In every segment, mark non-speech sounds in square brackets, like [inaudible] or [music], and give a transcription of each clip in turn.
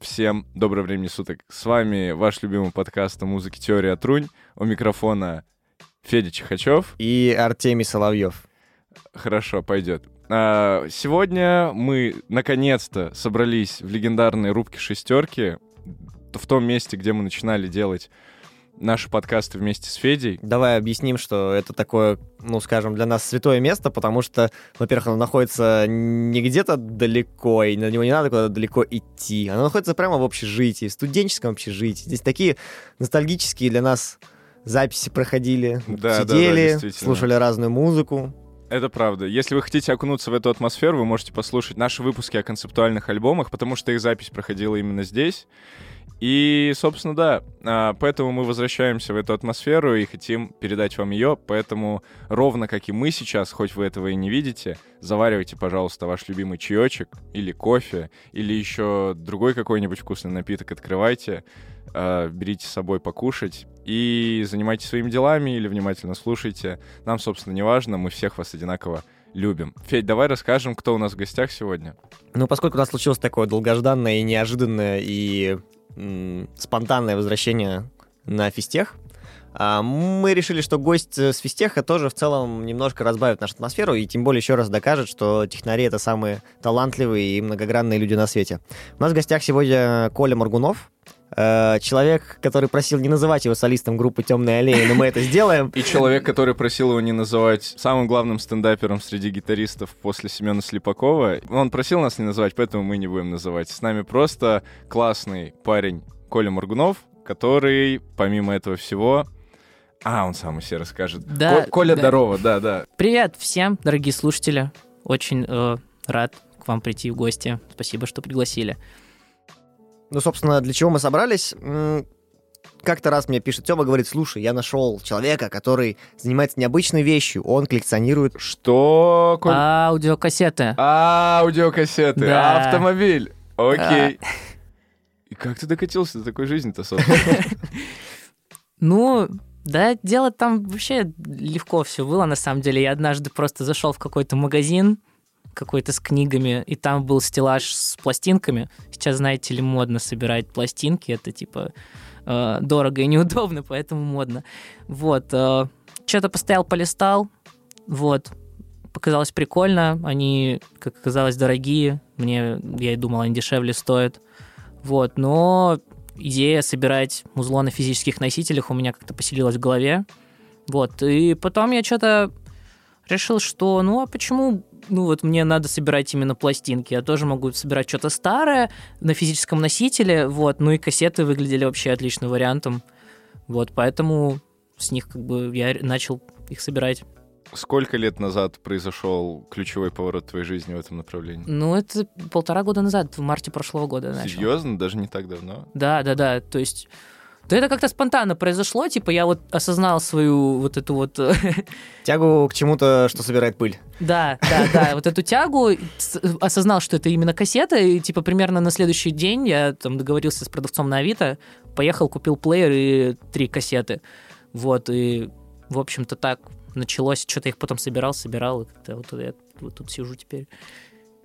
Всем доброго времени суток. С вами ваш любимый подкаст о музыке «Теория Трунь». У микрофона Федя Чехачев. И Артемий Соловьев. Хорошо, пойдет. А, сегодня мы наконец-то собрались в легендарной рубке шестерки, в том месте, где мы начинали делать наши подкасты вместе с Федей. Давай объясним, что это такое, ну, скажем, для нас святое место, потому что, во-первых, оно находится не где-то далеко, и на него не надо куда-то далеко идти. Оно находится прямо в общежитии, в студенческом общежитии. Здесь такие ностальгические для нас записи проходили, Да, сидели, да, да, слушали разную музыку. Это правда. Если вы хотите окунуться в эту атмосферу, вы можете послушать наши выпуски о концептуальных альбомах, потому что их запись проходила именно здесь. И, собственно, да, а, поэтому мы возвращаемся в эту атмосферу и хотим передать вам ее, поэтому ровно как и мы сейчас, хоть вы этого и не видите, заваривайте, пожалуйста, ваш любимый чаечек или кофе, или еще другой какой-нибудь вкусный напиток открывайте, а, берите с собой покушать и занимайтесь своими делами или внимательно слушайте. Нам, собственно, не важно, мы всех вас одинаково любим. Федь, давай расскажем, кто у нас в гостях сегодня. Ну, поскольку у нас случилось такое долгожданное и неожиданное и спонтанное возвращение на физтех, а, мы решили, что гость э, с физтеха тоже в целом немножко разбавит нашу атмосферу и тем более еще раз докажет, что технари — это самые талантливые и многогранные люди на свете. У нас в гостях сегодня Коля Моргунов, э, человек, который просил не называть его солистом группы «Темные аллеи», но мы это сделаем. И человек, который просил его не называть самым главным стендапером среди гитаристов после Семена Слепакова. Он просил нас не называть, поэтому мы не будем называть. С нами просто классный парень Коля Моргунов, который, помимо этого всего... А, он сам о себе расскажет. Да, Ко- Коля, да. здорово, да, да. Привет всем, дорогие слушатели. Очень э, рад к вам прийти в гости. Спасибо, что пригласили. Ну, собственно, для чего мы собрались? Как-то раз мне пишет Тёма, говорит, слушай, я нашел человека, который занимается необычной вещью. Он коллекционирует... Что, Коль? Аудиокассеты. Аудиокассеты, Да. автомобиль. Окей. И как ты докатился до такой жизни-то, собственно? [laughs] Ну, да, дело там вообще легко все было, на самом деле. Я однажды просто зашел в какой-то магазин, какой-то с книгами, и там был стеллаж с пластинками. Сейчас, знаете ли, модно собирать пластинки. Это типа э, дорого и неудобно, [laughs] поэтому модно. Вот. э, что-то постоял, полистал. Вот. Показалось прикольно. Они, как оказалось, дорогие. Мне, я и думал, они дешевле стоят. Вот. Но идея собирать музло на физических носителях у меня как-то поселилась в голове. Вот. И потом я что-то решил, что ну а почему ну вот мне надо собирать именно пластинки, я тоже могу собирать что-то старое на физическом носителе, вот, ну и кассеты выглядели вообще отличным вариантом, вот, поэтому с них как бы я начал их собирать. Сколько лет назад произошел ключевой поворот твоей жизни в этом направлении? Ну, это полтора года назад, в марте прошлого года начал. Серьезно? Даже не так давно? Да, да, да. То есть. Да это как-то спонтанно произошло, типа я вот осознал свою вот эту вот, Тягу к чему-то, что собирает пыль. да, да, да, вот эту тягу, осознал, что это именно кассета, и типа примерно на следующий день я там договорился с продавцом на Авито, поехал, купил плеер и три кассеты, вот, и в общем-то так началось, что-то их потом собирал, собирал, и как-то вот я вот тут сижу теперь.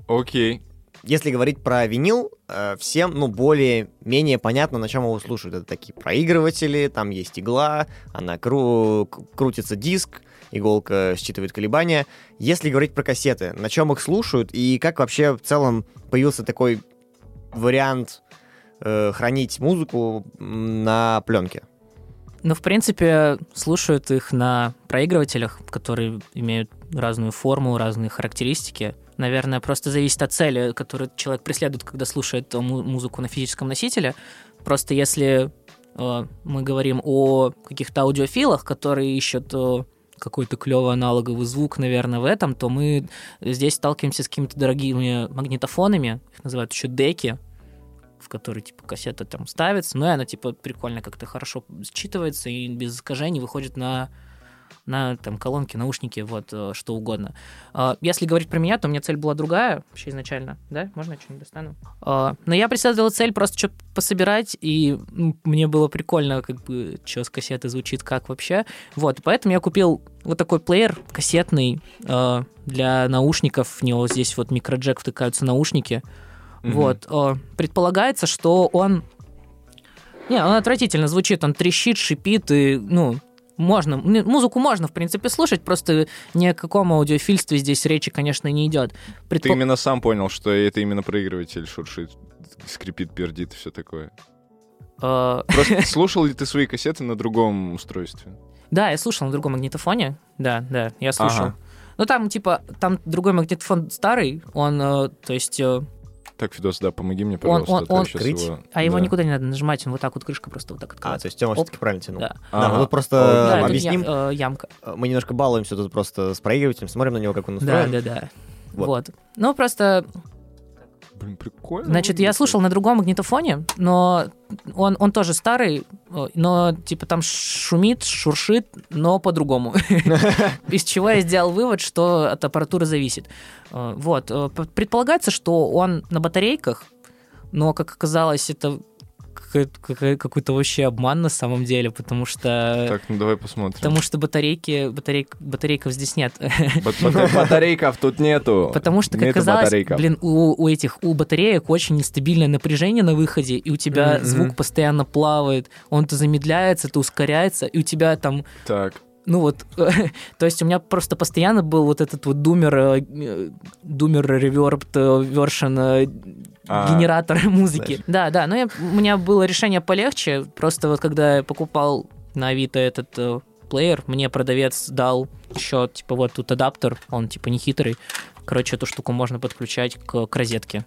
Окей. Если говорить про винил, э, всем, ну, более-менее понятно, на чем его слушают. Это такие проигрыватели, там есть игла, она кру- крутится диск, иголка считывает колебания. Если говорить про кассеты, на чем их слушают и как вообще в целом появился такой вариант э, хранить музыку на пленке? Ну, в принципе, слушают их на проигрывателях, которые имеют разную форму, разные характеристики. Наверное, просто зависит от цели, которую человек преследует, когда слушает му- музыку на физическом носителе. Просто если э, мы говорим о каких-то аудиофилах, которые ищут э, какой-то клевый аналоговый звук, наверное, в этом, то мы здесь сталкиваемся с какими-то дорогими магнитофонами, их называют еще деки, в который, типа, кассета там ставится, ну и она, типа, прикольно как-то хорошо считывается и без искажений выходит на на там колонки, наушники, вот э, что угодно. Э, Если говорить про меня, то у меня цель была другая вообще изначально, да? Можно я что-нибудь достану? Э, Но я преследовал цель просто что-то пособирать, и мне было прикольно, как бы, что с кассеты звучит, как вообще. Вот, поэтому я купил вот такой плеер кассетный э, для наушников. В него здесь вот микроджек втыкаются наушники. Мгм. Вот. Предполагается, что он... Не, он отвратительно звучит, он трещит, шипит, и, ну, можно, музыку можно, в принципе, слушать, просто ни о каком аудиофильстве здесь речи, конечно, не идет. Ты Предпо- именно сам понял, что это именно проигрыватель шуршит, скрипит, пердит и все такое. э, [laughs] Просто слушал ли ты свои кассеты на другом устройстве? Да, я слушал на другом магнитофоне. Да, да, я слушал. Ага. Ну, там, типа, там другой магнитофон старый, он, э, то есть, э, Так, Фидос, да, помоги мне, Он- пожалуйста. он- а он- щас Открыть? его- а его да. никуда не надо нажимать, он вот так вот крышка просто вот так А, открывается. то есть Тёма все-таки правильно тянул. Да. Да, Ага. мы тут просто Да, объясним. я- э, ямка. Мы немножко балуемся тут просто с проигрывателем, смотрим на него, как он Да, устроен. да, да. Вот. Вот. Ну, просто, Блин, прикольно. значит, я слушал на другом магнитофоне, но он, он тоже старый, но, типа, там шумит, шуршит, но по-другому. [laughs] Из чего я сделал вывод, что от аппаратуры зависит. Э, Вот. э, Предполагается, что он на батарейках, но, как оказалось, это какой-то вообще обман на самом деле, потому что... Так, ну давай посмотрим. Потому что батарейки, батарейк, батарейков здесь нет. Бат- [laughs] бат- [laughs] Батарейков тут нету. Потому что, как батарейков. блин, у, у этих, у батареек очень нестабильное напряжение на выходе, и у тебя звук постоянно плавает, он то замедляется, то ускоряется, и у тебя там, Так, ну вот, [laughs] то есть у меня просто постоянно был вот этот вот думер, э, э, думер реверб вершин А. генератор [laughs] музыки. Да, да, но я- у меня было решение полегче, просто вот когда я покупал на Авито этот э, плеер, мне продавец дал еще, типа, вот тут адаптер, он, типа, не хитрый. Короче, эту штуку можно подключать к, к розетке.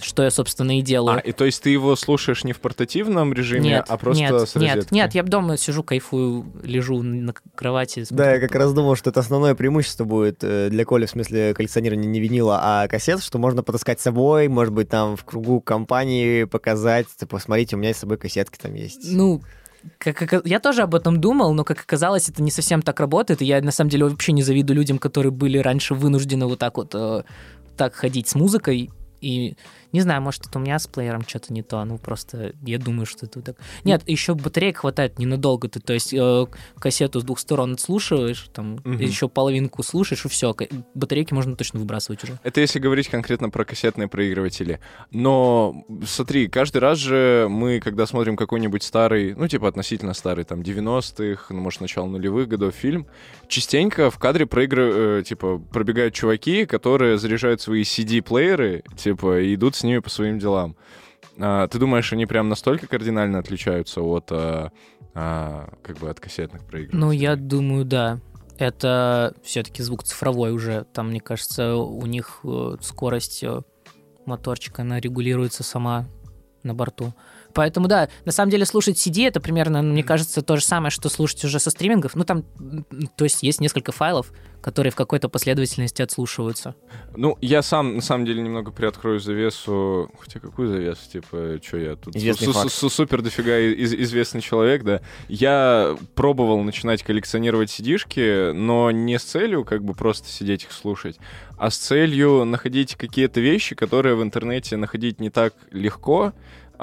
Что я, собственно, и делаю. а, и то есть ты его слушаешь не в портативном режиме, нет, а просто нет, с нет, розеткой? нет, я дома сижу, кайфую, лежу на кровати. Да, я как раз думал, что это основное преимущество будет э, для Коли, в смысле коллекционирования не винила, а кассет, что можно потаскать с собой, может быть, там в кругу компании показать, типа, смотрите, у меня с собой кассетки там есть. Ну, как, я тоже об этом думал, но, как оказалось, это не совсем так работает. И я, на самом деле, вообще не завидую людям, которые были раньше вынуждены вот так вот э, так ходить с музыкой. И не знаю, может, это у меня с плеером что-то не то. Ну, просто я думаю, что это так. Нет, еще батареек хватает ненадолго. Ты, то есть, э, кассету с двух сторон отслушиваешь, там, Мгм. еще половинку слушаешь, и все. Батарейки можно точно выбрасывать уже. Это если говорить конкретно про кассетные проигрыватели. Но смотри, каждый раз же мы, когда смотрим какой-нибудь старый, ну, типа относительно старый, там, 90-х, ну, может, начало нулевых годов фильм, частенько в кадре проигры... э, типа, пробегают чуваки, которые заряжают свои CD-плееры, типа, и идут с ними по своим делам. А, ты думаешь, они прям настолько кардинально отличаются от, а, а, как бы, от кассетных проигрывателей? Ну, я думаю, да. Это все-таки звук цифровой уже. Там, мне кажется, у них э, скорость э, моторчика, она регулируется сама на борту. Поэтому, да, на самом деле слушать CD это примерно, мне кажется, то же самое, что слушать уже со стримингов. Ну, там, то есть есть несколько файлов, которые в какой-то последовательности отслушиваются. Ну, я сам, на самом деле, немного приоткрою завесу. Хотя какую завесу? Типа, что я тут? Известный супер дофига из- известный человек, да. Я пробовал начинать коллекционировать сидишки, но не с целью как бы просто сидеть их слушать, а с целью находить какие-то вещи, которые в интернете находить не так легко,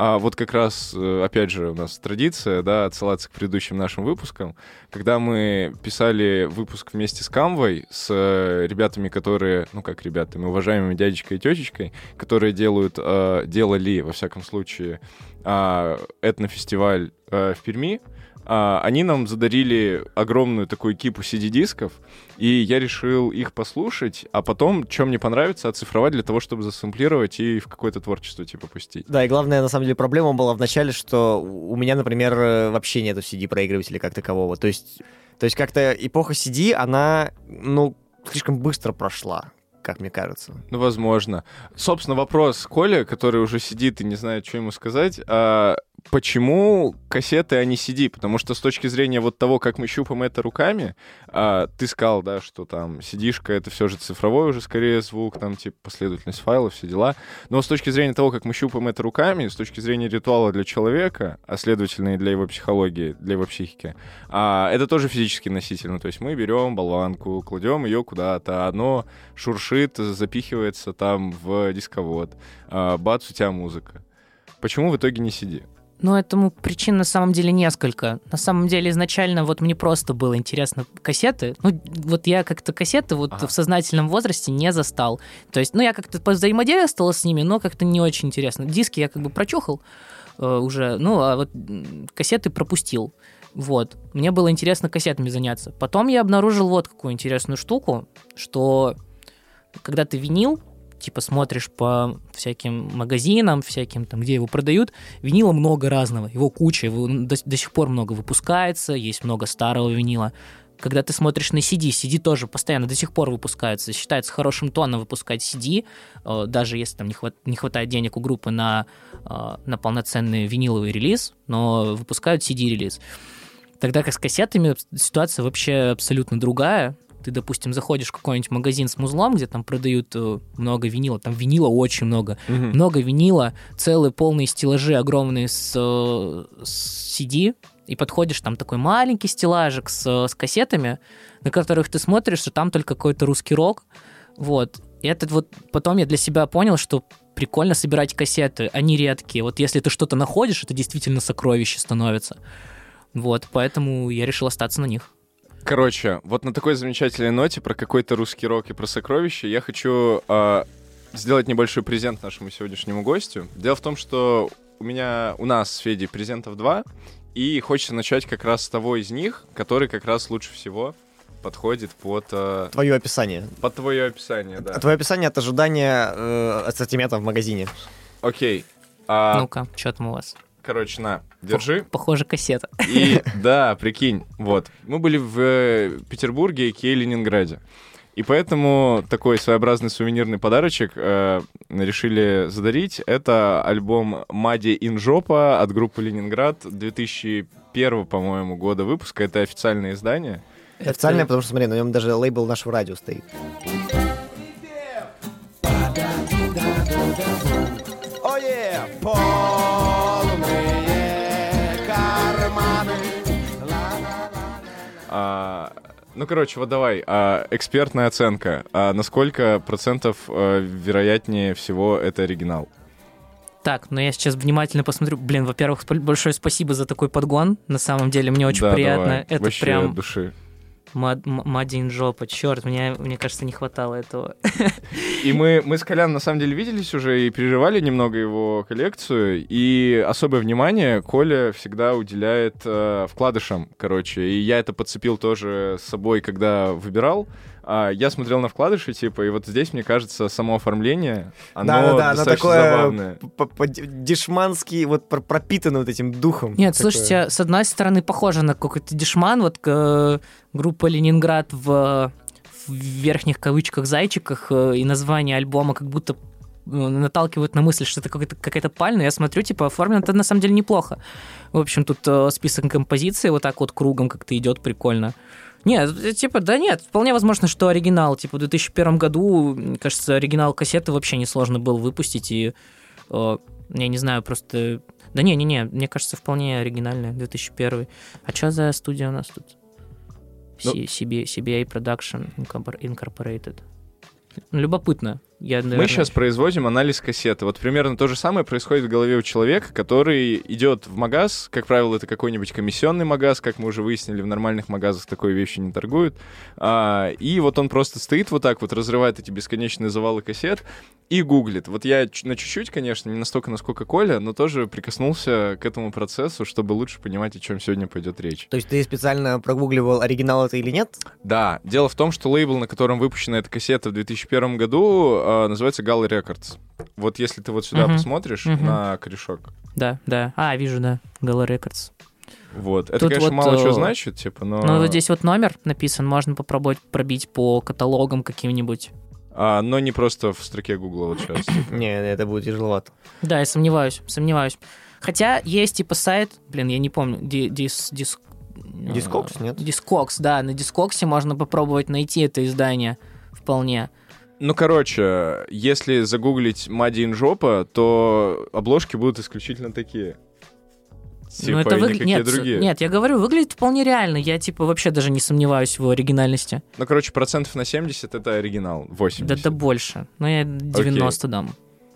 а вот как раз, э, опять же, у нас традиция, да, отсылаться к предыдущим нашим выпускам. Когда мы писали выпуск вместе с Камвой, с э, ребятами, которые, ну как ребятами, уважаемыми дядечкой и тетечкой, которые делают, э, делали, во всяком случае, э, этнофестиваль в Перми, а, они нам задарили огромную такую кипу CD-дисков, и я решил их послушать, а потом, что мне понравится, оцифровать для того, чтобы засэмплировать и в какое-то творчество, типа, пустить. Да, и главная, на самом деле, проблема была в начале, что у меня, например, э, вообще нету CD-проигрывателя как такового. То есть, то есть как-то эпоха CD, она, ну, слишком быстро прошла, как мне кажется. Ну, возможно. Собственно, вопрос Коля, который уже сидит и не знает, что ему сказать. а почему кассеты, а не CD? Потому что с точки зрения вот того, как мы щупаем это руками, а, ты сказал, да, что там CD-шка — это все же цифровой уже скорее звук, там, типа, последовательность файлов, все дела. Но с точки зрения того, как мы щупаем это руками, с точки зрения ритуала для человека, а следовательно и для его психологии, для его психики, а, это тоже физический носитель. Ну, то есть мы берем болванку, кладем ее куда-то, оно шуршит, запихивается там в дисковод, а, бац, у тебя музыка. Почему в итоге не CD? Ну, этому причин на самом деле несколько. На самом деле изначально вот мне просто было интересно кассеты. Ну, вот я как-то кассеты вот ага. в сознательном возрасте не застал. То есть, ну, я как-то взаимодействовал с ними, но как-то не очень интересно. Диски я как бы прочухал э, уже, ну, а вот кассеты пропустил. Вот. Мне было интересно кассетами заняться. Потом я обнаружил вот какую интересную штуку, что когда ты винил, типа смотришь по всяким магазинам, всяким там, где его продают, винила много разного, его куча, его до, до сих пор много выпускается, есть много старого винила. Когда ты смотришь на CD, CD тоже постоянно до сих пор выпускается. Считается хорошим тоном выпускать CD, э, даже если там не, хват, не хватает денег у группы на, э, на полноценный виниловый релиз, но выпускают CD-релиз. Тогда как с кассетами ситуация вообще абсолютно другая ты, допустим, заходишь в какой-нибудь магазин с музлом, где там продают э, много винила, там винила очень много, угу. много винила, целые полные стеллажи огромные с, э, с CD, и подходишь, там такой маленький стеллажик с, с кассетами, на которых ты смотришь, что там только какой-то русский рок, вот. И это вот потом я для себя понял, что прикольно собирать кассеты, они редкие. Вот если ты что-то находишь, это действительно сокровище становится. Вот, поэтому я решил остаться на них. Короче, вот на такой замечательной ноте про какой-то русский рок и про сокровища я хочу э, сделать небольшой презент нашему сегодняшнему гостю. Дело в том, что у меня, у нас с Федей презентов два, и хочется начать как раз с того из них, который как раз лучше всего подходит под... Э, твое описание. Под твое описание, да. Твое описание от ожидания э, ассортимента в магазине. Окей. А... Ну-ка, что там у вас? Короче, на, держи. Похоже, кассета. И [laughs] да, прикинь, вот. Мы были в э, Петербурге и Ленинграде. И поэтому такой своеобразный сувенирный подарочек э, решили задарить. Это альбом Мади Инжопа от группы Ленинград 2001, по-моему, года выпуска. Это официальное издание. Официальное, потому что, смотри, на нем даже лейбл нашего радио стоит. А, ну, короче, вот давай, а, экспертная оценка. А на сколько процентов а, вероятнее всего это оригинал? Так, ну я сейчас внимательно посмотрю. Блин, во-первых, большое спасибо за такой подгон. На самом деле, мне очень да, приятно. Давай. Это Вообще прям души. Мадин жопа, черт, мне, мне кажется, не хватало этого. И мы, мы с Колян на самом деле виделись уже и переживали немного его коллекцию, и особое внимание Коля всегда уделяет э, вкладышам, короче, и я это подцепил тоже с собой, когда выбирал, а, я смотрел на вкладыши, типа, и вот здесь, мне кажется, само оформление, оно да, да, да, достаточно такое забавное. Дешманский, вот пропитано вот этим духом. Нет, такое. слушайте, с одной стороны, похоже на какой-то дешман, вот э, группа «Ленинград» в, в верхних кавычках «зайчиках», э, и название альбома как будто э, наталкивают на мысль, что это какая-то, какая-то пальня. Я смотрю, типа, оформлено это на самом деле неплохо. В общем, тут э, список композиций вот так вот кругом как-то идет прикольно. Нет, э, типа, да нет, вполне возможно, что оригинал, типа, в 2001 году, кажется, оригинал кассеты вообще несложно было выпустить, и, э, я не знаю, просто... Да не, не, не, мне кажется, вполне оригинальная, 2001. А что за студия у нас тут? Ну... CBA, CBA Production Incorporated. Любопытно. Я, наверное... Мы сейчас производим анализ кассеты. Вот примерно то же самое происходит в голове у человека, который идет в магаз. Как правило, это какой-нибудь комиссионный магаз, как мы уже выяснили, в нормальных магазах такой вещи не торгуют. А, и вот он просто стоит вот так вот, разрывает эти бесконечные завалы кассет и гуглит. Вот я на чуть-чуть, конечно, не настолько, насколько Коля, но тоже прикоснулся к этому процессу, чтобы лучше понимать, о чем сегодня пойдет речь. То есть ты специально прогугливал, оригинал это или нет? Да. Дело в том, что лейбл, на котором выпущена эта кассета в 2001 году, а, называется Galley Records. Вот если ты вот сюда uh-huh. посмотришь uh-huh. на корешок. Да, да. А, вижу, да. Galley Records. Вот. Это, Тут конечно, вот, мало что значит, типа, но... Ну, вот здесь вот номер написан, можно попробовать пробить по каталогам каким-нибудь. А, но не просто в строке Гугла вот сейчас. Типа. [coughs] Не, это будет тяжеловато. Да, я сомневаюсь, сомневаюсь. Хотя есть типа сайт, блин, я не помню, ди- дис, дис, Discogs, нет? Discogs, да, на Discogs е можно попробовать найти это издание вполне. Ну, короче, если загуглить Мадин жопа, то обложки будут исключительно такие. Типа, Ну, это выгля- нет, другие. нет, я говорю, выглядит вполне реально. Я типа вообще даже не сомневаюсь в его оригинальности. Ну, короче, процентов на 70 это оригинал, 80. Да, да больше. Но я 90 дам.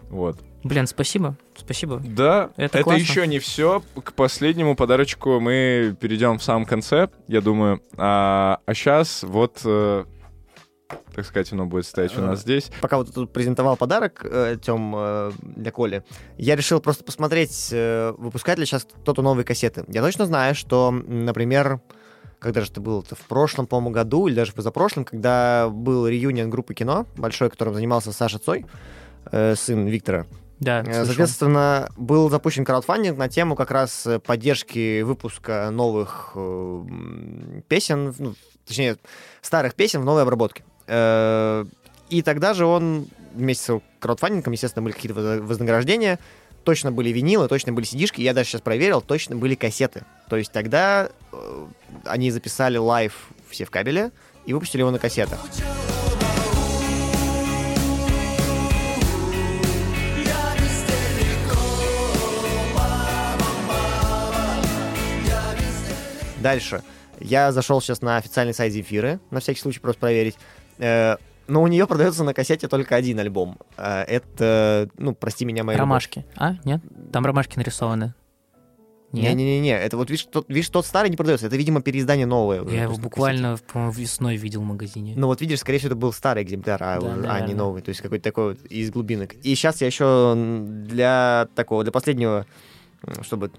Вот. Блин, спасибо. Спасибо. Да, Это это, классно. еще не все. К последнему подарочку мы перейдем в самом конце, я думаю. А, сейчас вот, э, так сказать, оно будет стоять у нас здесь. Пока вот тут презентовал подарок э, Тём э, для Коли, я решил просто посмотреть, э, выпускает ли сейчас кто-то новые кассеты. Я точно знаю, что, например, когда же это было? Это в прошлом, по-моему, году или даже в позапрошлом, когда был реюнион группы кино большой, которым занимался Саша Цой, э, сын Виктора. Да, Э, слышал. Соответственно, был запущен краудфандинг на тему как раз э, поддержки выпуска новых э, песен, ну, точнее, старых песен в новой обработке. Э, И тогда же он вместе с краудфандингом, естественно, были какие-то воз- вознаграждения, точно были винилы, точно были сидишки, я даже сейчас проверил, точно были кассеты. То есть тогда э, они записали live все в кабеле и выпустили его на кассетах. Дальше. Я зашел сейчас на официальный сайт Земфиры, на всякий случай просто проверить. Э, Но у нее продается на кассете только один альбом. Э, Это, ну, прости меня, любовь». Ромашки. А, нет? Там ромашки нарисованы. Не-не-не, это вот видишь тот, видишь, тот старый не продается. Это, видимо, переиздание новое. Я его буквально, по-моему, весной видел в магазине. Ну вот видишь, скорее всего, это был старый экземпляр, а, Да, а не новый. То есть какой-то такой вот из глубинок. И сейчас я еще для такого, для последнего, чтобы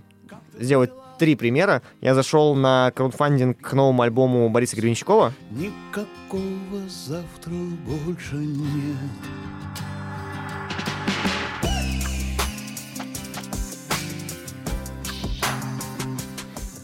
сделать три примера, я зашел на краудфандинг к новому альбому Бориса Гребенщикова. Никакого завтра больше нет.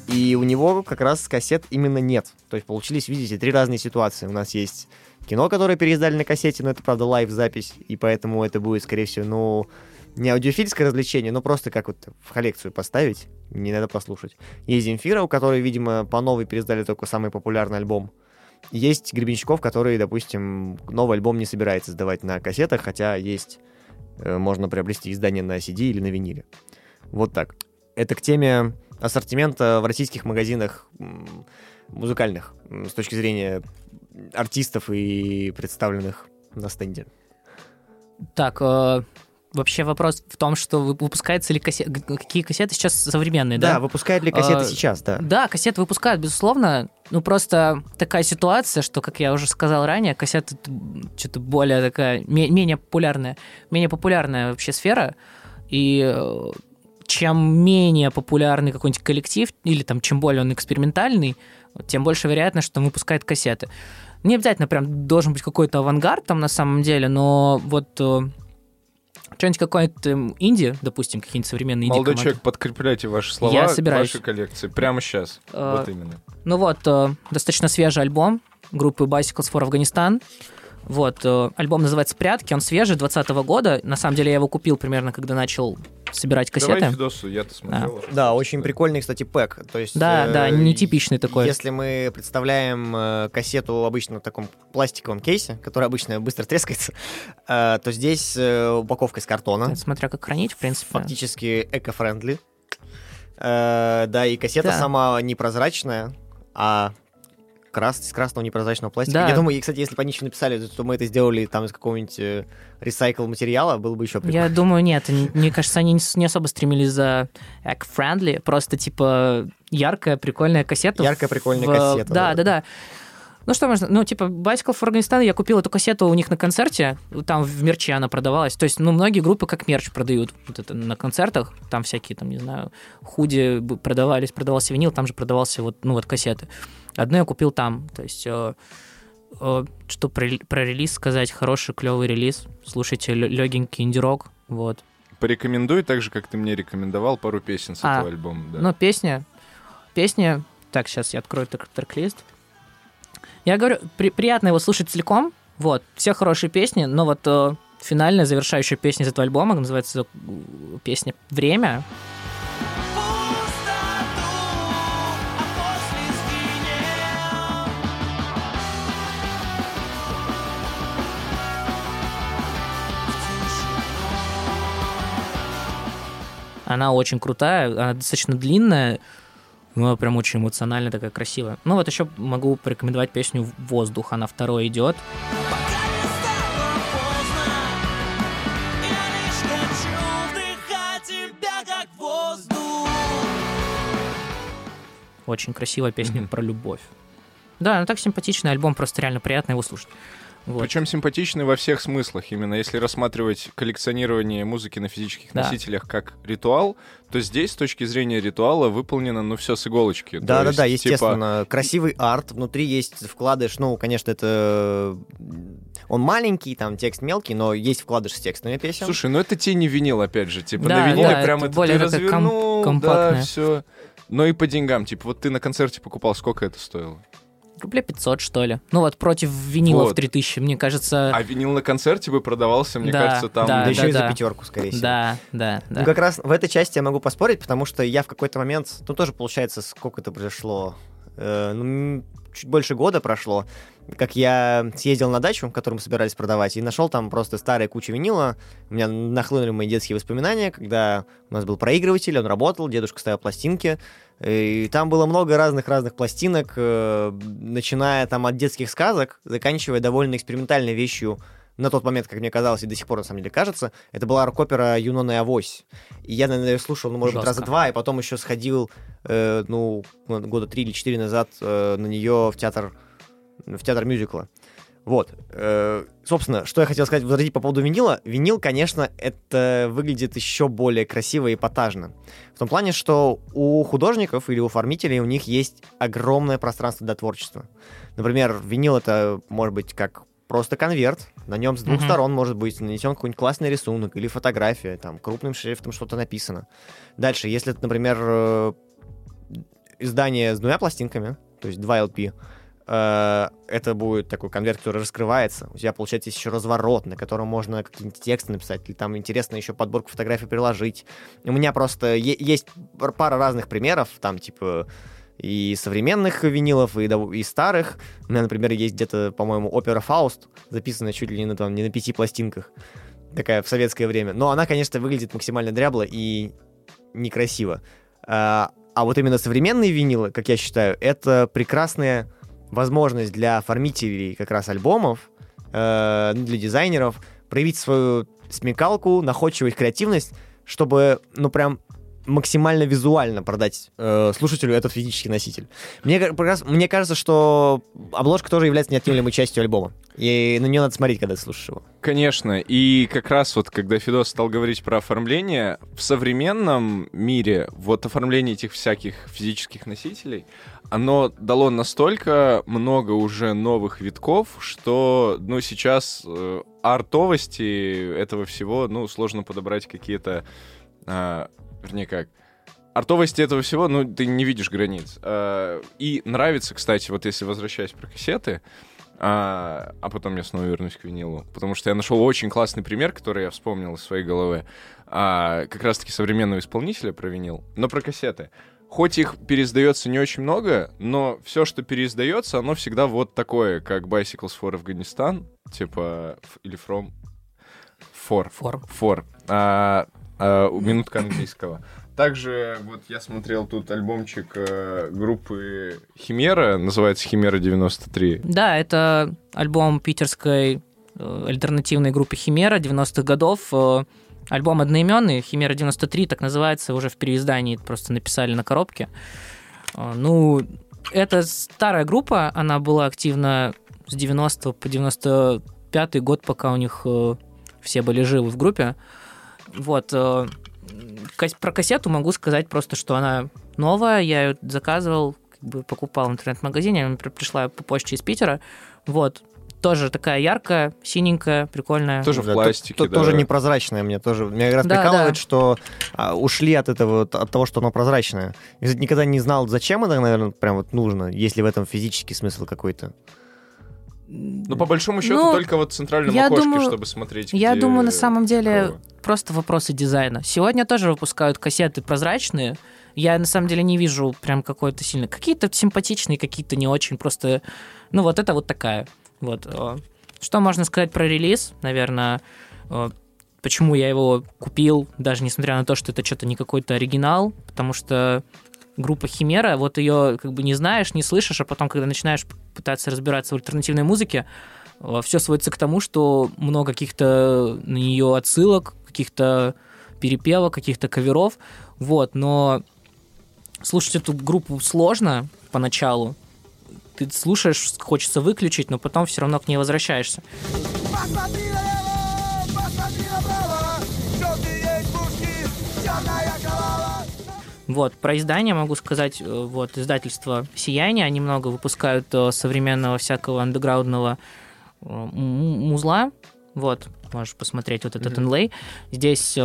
И у него как раз кассет именно нет. То есть получились, видите, три разные ситуации. У нас есть кино, которое переиздали на кассете, но это, правда, лайв-запись, и поэтому это будет, скорее всего, ну, не аудиофильское развлечение, но просто как вот в коллекцию поставить, не надо послушать. Есть Земфира, у которой, видимо, по новой переиздали только самый популярный альбом. Есть Гребенщиков, который, допустим, новый альбом не собирается сдавать на кассетах, хотя есть, э, можно приобрести издание на CD или на виниле. Вот так. Это к теме ассортимента в российских магазинах музыкальных с точки зрения артистов и представленных на стенде. Так, э, вообще вопрос в том, что вы- выпускаются ли кассеты... Какие кассеты сейчас современные, Да, да? выпускают ли кассеты А, сейчас, да. Да, кассеты выпускают, безусловно. Ну, просто такая ситуация, что, как я уже сказал ранее, кассеты что-то более такая, ме- менее популярная, менее популярная вообще сфера. И э, чем менее популярный какой-нибудь коллектив, или там чем более он экспериментальный, тем больше вероятность, что он выпускает кассеты. Не обязательно прям должен быть какой-то авангард там на самом деле, но вот э, что-нибудь какой-то м, инди, допустим, какие-нибудь современные инди Молодой человек, подкрепляйте ваши слова Я к собираюсь. вашей коллекции. Прямо сейчас. Э, Вот именно. Ну вот, э, достаточно свежий альбом группы Bicycles for Afghanistan. Вот, э, альбом называется «Прятки», он свежий, 2020 года. На самом деле я его купил примерно, когда начал собирать кассеты. Давай Фидосу, я-то смотрел. уже. Да, очень прикольный, кстати, пэк. То есть, Да, э, да, нетипичный такой. Если мы представляем э, кассету обычно в таком пластиковом кейсе, который обычно быстро трескается, э, то здесь э, упаковка из картона. Это Смотря как хранить, в принципе. фактически эко-френдли. Э, да, и кассета Да. сама непрозрачная, а крас... из красного непрозрачного пластика. Да. Я думаю, и, кстати, если бы они еще написали, что мы это сделали там из какого-нибудь э, ресайкл материала, было бы еще прикольно. Я думаю, нет, мне кажется, они не особо стремились за эко-френдли, просто типа яркая, прикольная кассета. Яркая, прикольная в- кассета, Да, да. да, да. Ну что можно, ну типа Bicycle for Afghanistan, я купил эту кассету у них на концерте, там в мерче она продавалась. То есть, ну многие группы как мерч продают вот это на концертах, там всякие, там, не знаю, худи продавались, продавался винил, там же продавался вот, ну вот кассеты. Одну я купил там, то есть... э, э, что про, про релиз сказать? Хороший, клевый релиз. Слушайте, легенький инди-рок. Вот. Порекомендуй так же, как ты мне рекомендовал пару песен с А, этого альбома. да. Ну, песня. Песня. Так, сейчас я открою трек- трек-лист. Я говорю, при- приятно его слушать целиком. Вот, все хорошие песни, но вот э, финальная, завершающая песня из этого альбома называется э, песня «Время». Она очень крутая, она достаточно длинная, ну, прям очень эмоциональная, такая красивая. Ну, вот еще могу порекомендовать песню «Воздух», она второй идет. Очень красивая песня про любовь. Да, ну так симпатичный альбом, просто реально приятно его слушать. Вот. Причем симпатичный во всех смыслах. Именно если рассматривать коллекционирование музыки на физических Да. носителях как ритуал, то здесь с точки зрения ритуала выполнено, ну, все с иголочки. То Да, да, да, есть, типа, естественно. Красивый арт, внутри есть вкладыш, ну, конечно, это... Он маленький, там текст мелкий, но есть вкладыш с текстами песен. Слушай, ну это тебе не винил, опять же. Типа Да, на виниле да, прям это это более ты такая ком- развернул, да, все. Но и по деньгам. Типа вот ты на концерте покупал, сколько это стоило? Рублей 500, что ли. Ну вот, против винилов Вот. 3000, мне кажется... А винил на концерте бы продавался, мне Да, кажется, там... да, да, еще и за да. пятерку, скорее всего. Да, да, да. Ну, как раз в этой части я могу поспорить, потому что я в какой-то момент, ну, тоже, получается, сколько это произошло, Э, ну, чуть больше года прошло, как я съездил на дачу, которую мы собирались продавать, и нашел там просто старые кучи винила. У меня нахлынули мои детские воспоминания, когда у нас был проигрыватель, он работал, дедушка ставил пластинки, и там было много разных-разных пластинок, э, начиная там от детских сказок, заканчивая довольно экспериментальной вещью на тот момент, как мне казалось, и до сих пор, на самом деле, кажется, это была рок-опера «Юнона и Авось». И я, наверное, её слушал, ну, может быть, раза два, и потом еще сходил, э, ну, года три или четыре назад э, на нее в театр, в театр мюзикла. Вот. Э, собственно, что я хотел сказать, возразить по поводу винила. Винил, конечно, это выглядит еще более красиво и эпатажно. В том плане, что у художников или у оформителей у них есть огромное пространство для творчества. Например, винил это может быть как просто конверт, на нем с двух Мгм. сторон может быть нанесен какой-нибудь классный рисунок или фотография, там крупным шрифтом что-то написано. Дальше, если это, например, э, издание с двумя пластинками, то есть два LP, это будет такой конверт, который раскрывается. У тебя, получается, еще разворот, на котором можно какие-нибудь тексты написать, или там интересно еще подборку фотографий приложить. У меня просто есть пар- пара разных примеров, там, типа, и современных винилов, и, и старых. У меня, например, есть где-то, по-моему, опера «Фауст», записанная чуть ли не на, там, не на пяти пластинках, такая в советское время. Но она, конечно, выглядит максимально дрябло и некрасиво. А, а вот именно современные винилы, как я считаю, это прекрасная возможность для оформителей как раз альбомов, э, ну, для дизайнеров, проявить свою смекалку, находчивость, креативность, чтобы, ну, прям максимально визуально продать э, слушателю этот физический носитель. Мне, мне кажется, что обложка тоже является неотъемлемой частью альбома. И на нее надо смотреть, когда ты слушаешь его. Конечно. И как раз вот, когда Фидос стал говорить про оформление, в современном мире вот оформление этих всяких физических носителей, оно дало настолько много уже новых витков, что, ну, сейчас э, артовости этого всего, ну, сложно подобрать какие-то, а, вернее, как, артовости этого всего, ну, ты не видишь границ. А, И нравится, кстати, вот если возвращаясь про кассеты, а, а потом я снова вернусь к винилу. Потому что я нашел очень классный пример, который я вспомнил из своей головы. А, как раз-таки современного исполнителя про винил, но про кассеты. Хоть их переиздается не очень много, но все, что переиздается, оно всегда вот такое, как Bicycles for Afghanistan, типа, или From... For. For. For. А, а, минутка английского. [coughs] Также вот я смотрел тут альбомчик э, группы Химера, называется Химера 93. Да, это альбом питерской э, альтернативной группы Химера 90-х годов. Э, Альбом одноименный, Химера 93, так называется, уже в переиздании просто написали на коробке. Э, Ну, это старая группа, она была активна с 90 по 95 год, пока у них э, все были живы в группе. Вот. э, Про кассету могу сказать просто, что она новая, я ее заказывал, как бы покупал в интернет-магазине, она при- пришла по почте из Питера. Вот. Тоже такая яркая, синенькая, прикольная. Тоже в пластике, да. Тоже непрозрачное мне тоже. Меня как раз Да, прикалывает, да. что а, ушли от этого, от того, что оно прозрачное. Я кстати, никогда не знал, зачем это, наверное, прям вот нужно, если в этом физический смысл какой-то. Ну, по большому счету, Ну, только вот центральном я окошке, думаю- чтобы смотреть, Я где думаю, на самом деле кого. просто вопросы дизайна. Сегодня тоже выпускают кассеты прозрачные. Я на самом деле не вижу прям какой-то сильно. Какие-то симпатичные, какие-то не очень. Просто, ну вот это вот такая. Вот. Что можно сказать про релиз? Наверное, почему я его купил, даже несмотря на то, что это что-то не какой-то оригинал, потому что группа Химера, вот ее как бы не знаешь, не слышишь, а потом, когда начинаешь пытаться разбираться в альтернативной музыке, все сводится к тому, что много каких-то на нее отсылок, каких-то перепевок, каких-то каверов, вот, но слушать эту группу сложно поначалу, ты слушаешь, хочется выключить, но потом все равно к ней возвращаешься. Посмотри налево, посмотри направо, желтые есть пушки, черная голова. Вот, про издание могу сказать, э, вот, издательство «Сияние», они много выпускают э, современного всякого андеграундного э, музла, вот, можешь посмотреть вот этот инлей. Здесь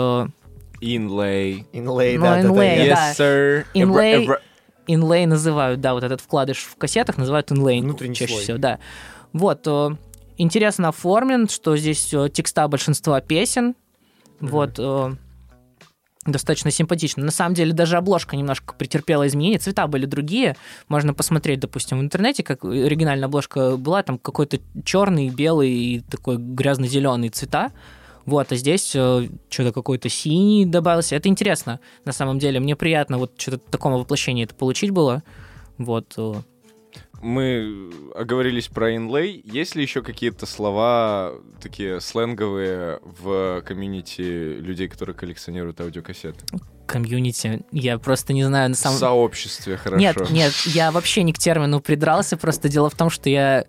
Inlay. Inlay, Ну, да, да, да. Yes, sir. Inlay. Инлей называют, да, вот этот вкладыш в кассетах называют инлей. Внутренний чаще слой. всего, да. Вот, э, интересно оформлен, что здесь э, текста большинства песен, вот, э, достаточно симпатично. На самом деле даже обложка немножко претерпела изменения, цвета были другие. Можно посмотреть, допустим, в интернете, как оригинальная обложка была, там какой-то черный, белый и такой грязно-зеленый цвета. Вот, а здесь э, что-то какой-то синий добавился. Это интересно, на самом деле. Мне приятно вот что-то в таком воплощении это получить было. Вот. э, Мы оговорились про инлей. Есть ли еще какие-то слова такие сленговые в комьюнити людей, которые коллекционируют аудиокассеты? комьюнити. Я просто не знаю, на В самом сообществе, хорошо. Нет, нет, я вообще не к термину придрался, просто дело в том, что я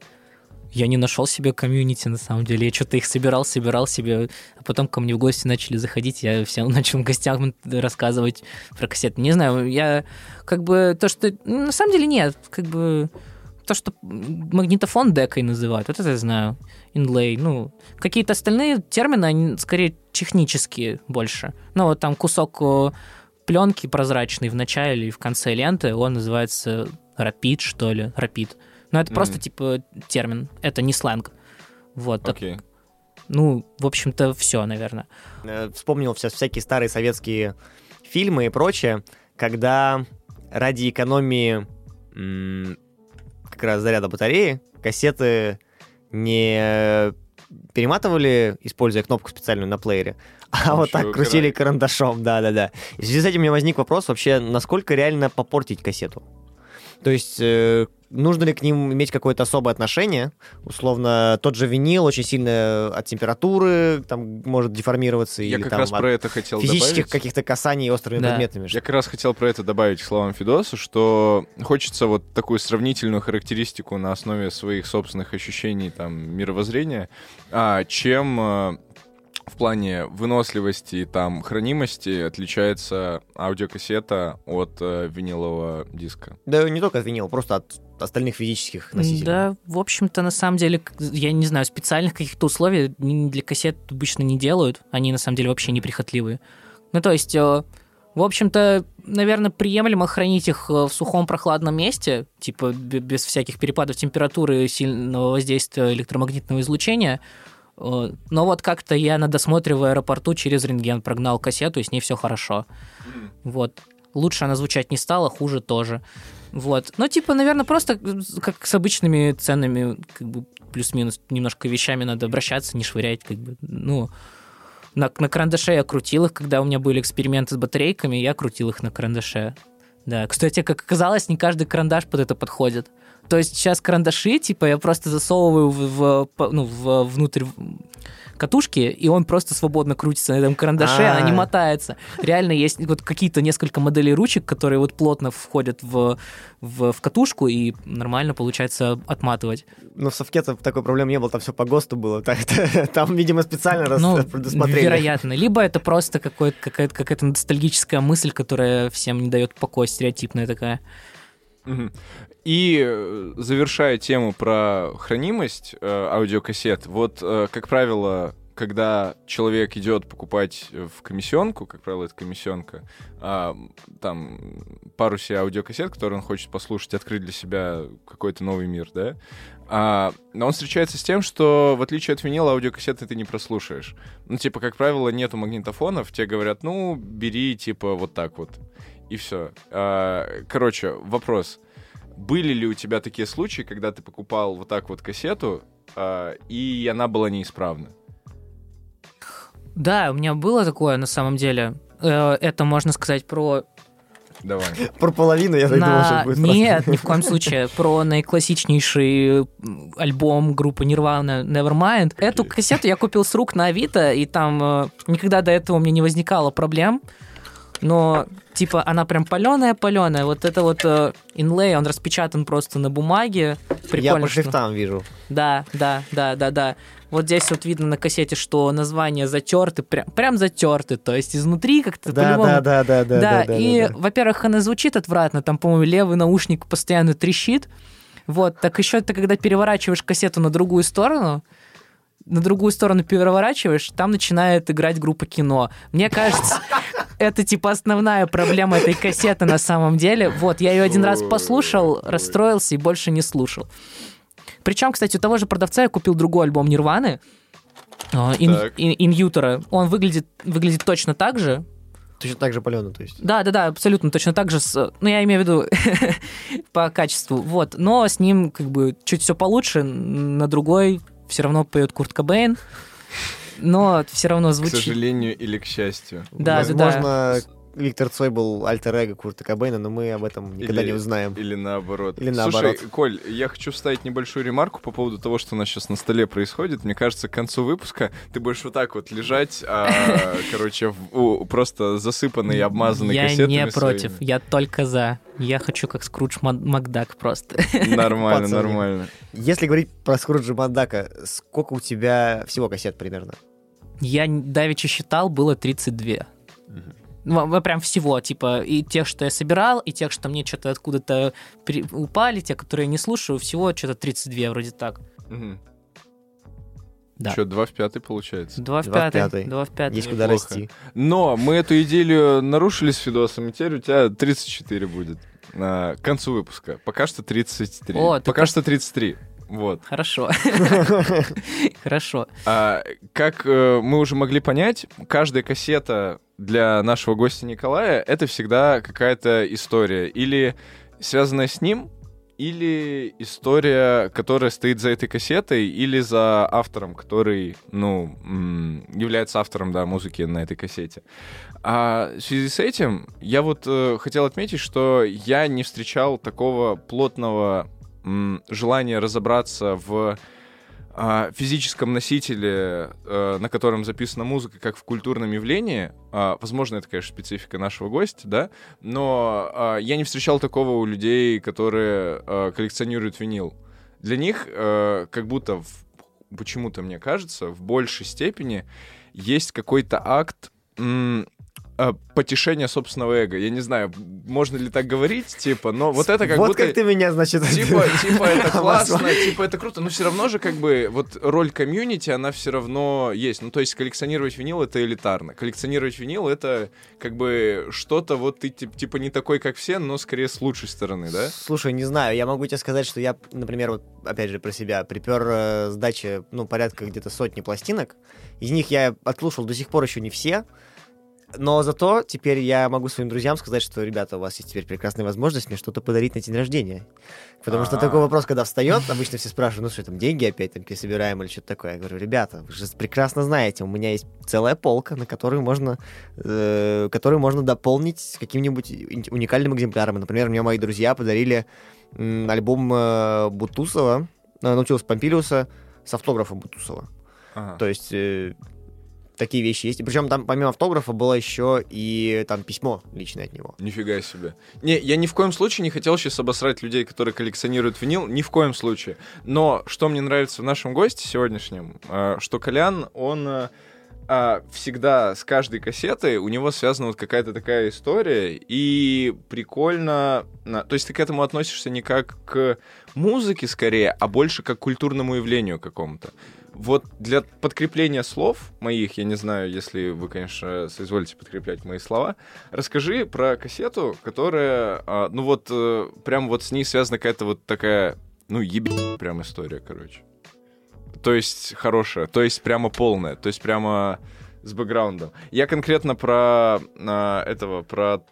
я не нашел себе комьюнити, на самом деле. Я что-то их собирал, собирал себе, а потом ко мне в гости начали заходить, я всем [laughs] начал гостям рассказывать про кассеты. Не знаю, я как бы то, что... На самом деле нет, как бы то, что магнитофон декой называют, вот это я знаю. Инлей, ну, какие-то остальные термины, они скорее технические больше. Ну, вот там кусок пленки прозрачный в начале или в конце ленты, он называется рапид, что ли, рапид. Но это просто, Мгм. типа, термин, это не сленг. Вот, так, Окей. ну, в общем-то, все, наверное. Э, Вспомнил сейчас всякие старые советские фильмы и прочее, когда ради экономии м, как раз заряда батареи кассеты не перематывали, используя кнопку специальную на плеере, [laughs] а вот так крутили кара- карандашом, да-да-да. И в связи с этим у меня возник вопрос вообще, насколько реально попортить кассету? То есть э, нужно ли к ним иметь какое-то особое отношение? Условно, тот же винил очень сильно от температуры там может деформироваться Я или как там раз про это хотел физических добавить. каких-то касаний острыми Да. предметами. Я как раз хотел про это добавить к словам Фидоса, что хочется вот такую сравнительную характеристику на основе своих собственных ощущений, там, мировоззрения, а, чем э, в плане выносливости, там, хранимости отличается аудиокассета от э, винилового диска. Да не только от винила, просто от остальных физических носителей. Да, в общем-то, на самом деле, я не знаю, специальных каких-то условий для кассет обычно не делают. Они, на самом деле, вообще неприхотливые. Ну, то есть, э, в общем-то, наверное, приемлемо хранить их э, в сухом прохладном месте, типа без всяких перепадов температуры и сильного воздействия электромагнитного излучения. Э, Но вот как-то я на досмотре в аэропорту через рентген прогнал кассету, и с ней все хорошо. Вот. Лучше она звучать не стала, хуже тоже. Вот. Ну, типа, наверное, просто как с обычными ценными, как бы, плюс-минус немножко вещами надо обращаться, не швырять, как бы, ну... На, на карандаше я крутил их, когда у меня были эксперименты с батарейками, я крутил их на карандаше. Да, кстати, как оказалось, не каждый карандаш под это подходит. То есть сейчас карандаши, типа, я просто засовываю в, в- ну, в- внутрь катушки, и он просто свободно крутится на этом карандаше, А. она не мотается. Реально есть вот какие-то несколько моделей ручек, которые вот плотно входят в, в, в катушку, и нормально получается отматывать. Но в совке такой проблемы не было, там все по ГОСТу было. [laughs] Там, видимо, специально ну, предусмотрели. вероятно. Либо это просто какая-то, какая-то ностальгическая мысль, которая всем не дает покоя, стереотипная такая. И э, завершая тему про хранимость э, аудиокассет, вот, э, как правило, когда человек идет покупать в комиссионку, как правило, это комиссионка, а, там пару себе аудиокассет, которые он хочет послушать, открыть для себя какой-то новый мир, да, а, но он встречается с тем, что в отличие от винила аудиокассеты ты не прослушаешь. Ну, типа, как правило, нету магнитофонов, тебе говорят, ну, бери, типа, вот так вот. И все. Короче, вопрос. Были ли у тебя такие случаи, когда ты покупал вот так вот кассету, а, и она была неисправна? Да, у меня было такое на самом деле. Э, Это можно сказать про Давай. Про половину я так думал, на... что будет Нет, ни в коем случае. Про наиклассичнейший альбом группы Nirvana Nevermind. Эту кассету я купил с рук на Авито, и там э, никогда до этого у меня не возникало проблем. Но, типа, она прям паленая-паленая. Вот это вот э, инлей, он распечатан просто на бумаге. Я Прикольно, по что- шрифтам вижу. Да, да, да, да, да. Вот здесь вот видно на кассете, что названия затерты, прям, прям затерты. То есть изнутри как-то Да, по-любому да, да, да, да, да, да, и, да, да. во-первых, она звучит отвратно, там, по-моему, левый наушник постоянно трещит. Вот, так еще ты, когда переворачиваешь кассету на другую сторону, на другую сторону переворачиваешь, там начинает играть группа кино. Мне кажется, [laughs] это типа основная проблема этой кассеты на самом деле. Вот, я ее один раз послушал, расстроился и больше не слушал. Причем, кстати, у того же продавца я купил другой альбом Нирваны, а, Ин, Так. Ин- Иньютора. Он выглядит, выглядит точно так же, Точно так же паленый, то есть. да, да, да, абсолютно точно так же. С, ну, я имею в виду [laughs] по качеству. Вот. Но с ним как бы чуть все получше. На другой все равно поет Курт Кобейн. Но все равно К звучит. сожалению или к счастью. Да, да, да. Возможно, Виктор Цой был альтер-эго Курта Кобейна, но мы об этом никогда Или- не узнаем. Или наоборот. Или Слушай, наоборот. Коль, я хочу вставить небольшую ремарку по поводу того, что у нас сейчас на столе происходит. Мне кажется, к концу выпуска ты будешь вот так вот лежать, а, [laughs] короче, в- у- просто засыпанный и обмазанный Я кассетами не против, своими. я только за. Я хочу как Скрудж Мак- Макдак просто. [laughs] Нормально, Пацаны. нормально. Если говорить про Скруджа Мандака, сколько у тебя всего кассет примерно? Я давеча считал, было 32. Ну, а прям всего, типа, и тех, что я собирал, и тех, что мне что-то откуда-то при- упали, те, которые я не слушаю, всего что-то 32, вроде так. Да. Что, два в пятый получается? Два в Два в пятый. пятый. Два в пятый. Есть куда неплохо. расти. Но мы эту идею нарушили с Фидосом, и теперь у тебя 34 будет а, к концу выпуска. Пока что 33. О, Пока как- что 33. Вот. Хорошо. [laughs] Хорошо. А, как э, мы уже могли понять, каждая кассета для нашего гостя Николая это всегда какая-то история. Или связанная с ним, или история, которая стоит за этой кассетой, или за автором, который, ну, является автором, да, музыки на этой кассете. А в связи с этим я вот э, хотел отметить, что я не встречал такого плотного желания разобраться в физическом носителе, э, на котором записана музыка, как в культурном явлении. А, возможно, это, конечно, специфика нашего гостя, да, но а, я не встречал такого у людей, которые а, коллекционируют винил. Для них э, как будто почему-то, мне кажется, в большей степени есть какой-то акт а, потешения собственного эго. Я не знаю, можно ли так говорить, типа, но вот это как вот будто... как ты меня, значит... Типа, [laughs] типа, это [laughs] классно, типа, это круто, но все равно же, как бы, вот роль комьюнити, она все равно есть. Ну, то есть, коллекционировать винил — это элитарно. Коллекционировать винил — это, как бы, что-то, вот ты, тип- типа, не такой, как все, но скорее с лучшей стороны, да? Слушай, не знаю, я могу тебе сказать, что я, например, вот опять же про себя, припер э, с дачи, ну, порядка где-то сотни пластинок. Из них я отслушал до сих пор еще не все. Но зато теперь я могу своим друзьям сказать, что, ребята, у вас есть теперь прекрасная возможность мне что-то подарить на день рождения. Потому что А. такой вопрос, когда встает, обычно все спрашивают, ну что, там деньги опять там пересобираем или что-то такое. Я говорю, ребята, вы же прекрасно знаете, у меня есть целая полка, на которую можно, э, которую можно дополнить каким-нибудь уникальным экземпляром. Например, мне мои друзья подарили м, альбом э, Бутусова, э, Наутилус Помпилиуса с автографом Бутусова. Ага. То есть э, такие вещи есть. И причем там помимо автографа было еще и там письмо личное от него. Нифига себе. Не, я ни в коем случае не хотел сейчас обосрать людей, которые коллекционируют винил, ни в коем случае. Но что мне нравится в нашем госте сегодняшнем, э, что Колян, он э, а, всегда с каждой кассетой у него связана вот какая-то такая история, и прикольно... То есть ты к этому относишься не как к музыке скорее, а больше как к культурному явлению какому-то. Вот для подкрепления слов моих, я не знаю, если вы, конечно, соизволите подкреплять мои слова, расскажи про кассету, которая, а, ну вот, э, прям вот с ней связана какая-то вот такая, ну, ебе прям история, короче. То есть хорошая, то есть прямо полная, то есть прямо с бэкграундом. Я конкретно про а, этого, про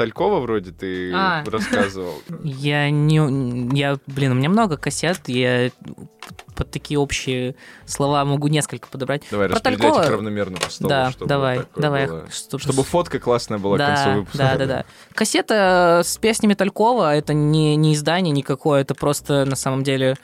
Талькова вроде ты А. рассказывал. Я не... Я, блин, у меня много кассет, я под такие общие слова могу несколько подобрать. Давай, Про распределять Талькова- их равномерно по столу, да, чтобы давай, давай. было. Чтобы, Чтобы фотка классная была к концу да, выпуска. да, да, да. Кассета с песнями Талькова это не, не издание никакое, это просто на самом деле,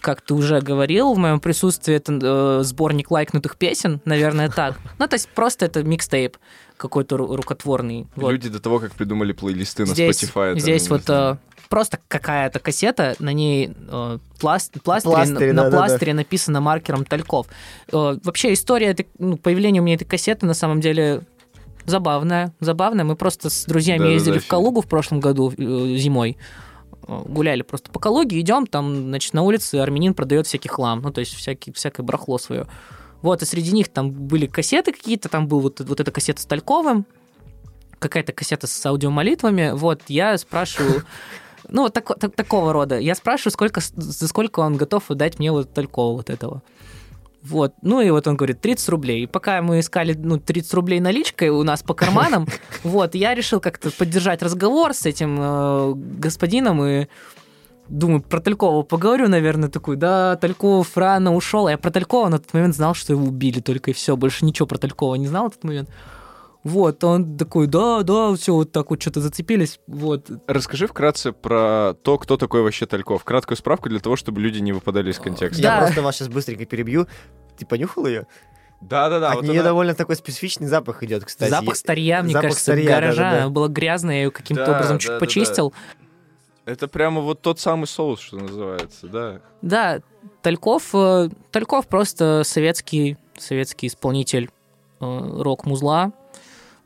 как ты уже говорил, в моем присутствии это э, сборник лайкнутых песен, наверное, так. Ну, то есть просто это микстейп какой-то ру- рукотворный. Вот. Люди до того, как придумали плейлисты на здесь Spotify. там, здесь вот э, просто какая-то кассета, на ней э, пласт, пластырь, Пластырь, на, на да-да-да. пластыре написано маркером Тальков. Э, вообще история этой- ну, появления у меня этой кассеты на самом деле забавная. Забавная. Мы просто с друзьями Да-да-да, ездили в офигеть. Калугу в прошлом году э, зимой. Э, Гуляли просто по Калуге, идем, там, значит, на улице армянин продает всякий хлам, ну, то есть всякий, всякое барахло свое. Вот, и среди них там были кассеты какие-то, там был вот, вот эта кассета с Тальковым, какая-то кассета с аудиомолитвами. Вот, я спрашиваю, ну, тако- так- такого рода. Я спрашиваю, сколько, за сколько он готов отдать мне вот Талькова вот этого. Вот. Ну и вот он говорит, 30 рублей. И пока мы искали ну, 30 рублей наличкой у нас по карманам, [laughs] вот, я решил как-то поддержать разговор с этим э, господином и думаю, про Талькова поговорю, наверное, такой, да, Тальков рано ушел. А я про Талькова на тот момент знал, что его убили, только и все, больше ничего про Талькова не знал в тот момент. Вот, он такой, да, да, все, вот так вот что-то зацепились, вот. Расскажи вкратце про то, кто такой вообще Тальков. Краткую справку для того, чтобы люди не выпадали из контекста. Да. Я просто вас сейчас быстренько перебью. Ты понюхал ее? Да-да-да. От вот нее она- довольно такой специфичный запах идет, кстати. Запах старья, мне запах кажется, старья, гаража. да-да-да. Она была грязная, я ее каким-то Да, образом да, чуть да, почистил. Это прямо вот тот самый соус, что называется, да. Да, Тальков, э, Тальков просто советский, советский исполнитель э, рок-музла.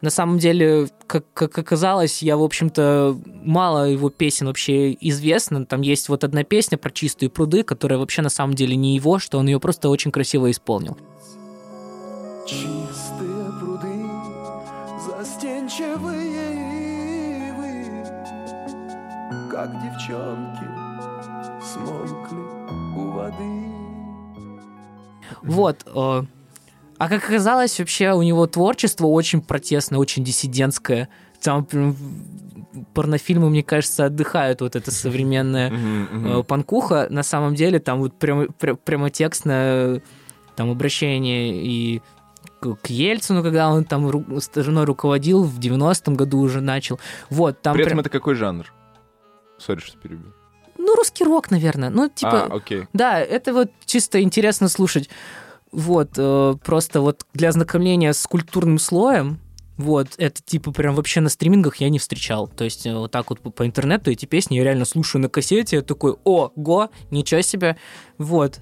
На самом деле, как, как оказалось, я, в общем-то, мало его песен вообще известно. Там есть вот одна песня про чистые пруды, которая вообще на самом деле не его, что он ее просто очень красиво исполнил. Чистые пруды, застенчивые ивы, Как девчонки смолкли у воды. Вот. Э, А как оказалось, вообще у него творчество очень протестное, очень диссидентское. Там прям порнофильмы, мне кажется, отдыхают вот это современное Мгм, мгм. э, панкуха. На самом деле там вот прямо, пря- прямо текстное там обращение и к к Ельцину, когда он там ру- страной руководил, в 90-м году уже начал. Вот, там При этом прям- это какой жанр? Сори, что перебил. Ну, русский рок, наверное. Ну, типа... А, окей. Да, это вот чисто интересно слушать. Вот, э, просто вот для ознакомления с культурным слоем, вот, это типа прям вообще на стримингах я не встречал. То есть э, вот так вот по- интернету эти песни я реально слушаю на кассете, я такой, о, го, ничего себе. Вот.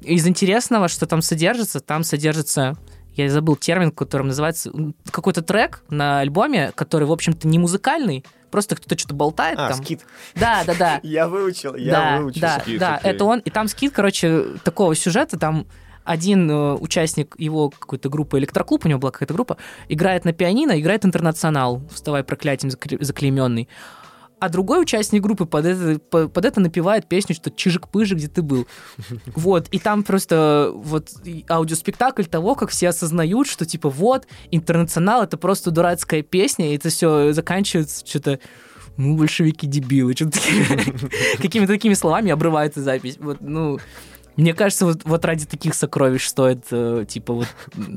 Из интересного, что там содержится, там содержится, я забыл термин, которым называется, какой-то трек на альбоме, который, в общем-то, не музыкальный, просто кто-то что-то болтает А, там. скид. Да, да, да. [laughs] Я выучил, я Да, выучил. да, да, окей. это он. И там скид, короче, такого сюжета, там один э, участник его какой-то группы электроклуб, у него была какая-то группа, играет на пианино, играет интернационал, вставай проклятием закле- заклейменный. А другой участник группы под это, по- под это напевает песню, что «Чижик-пыжик, где ты был?». [laughs] Вот, и там просто вот аудиоспектакль того, как все осознают, что типа вот, интернационал — это просто дурацкая песня, и это все заканчивается что-то ну, большевики дебилы, что-то [laughs] какими-то такими словами обрывается запись. Вот, ну, мне кажется, вот, вот ради таких сокровищ стоит, э, типа, вот,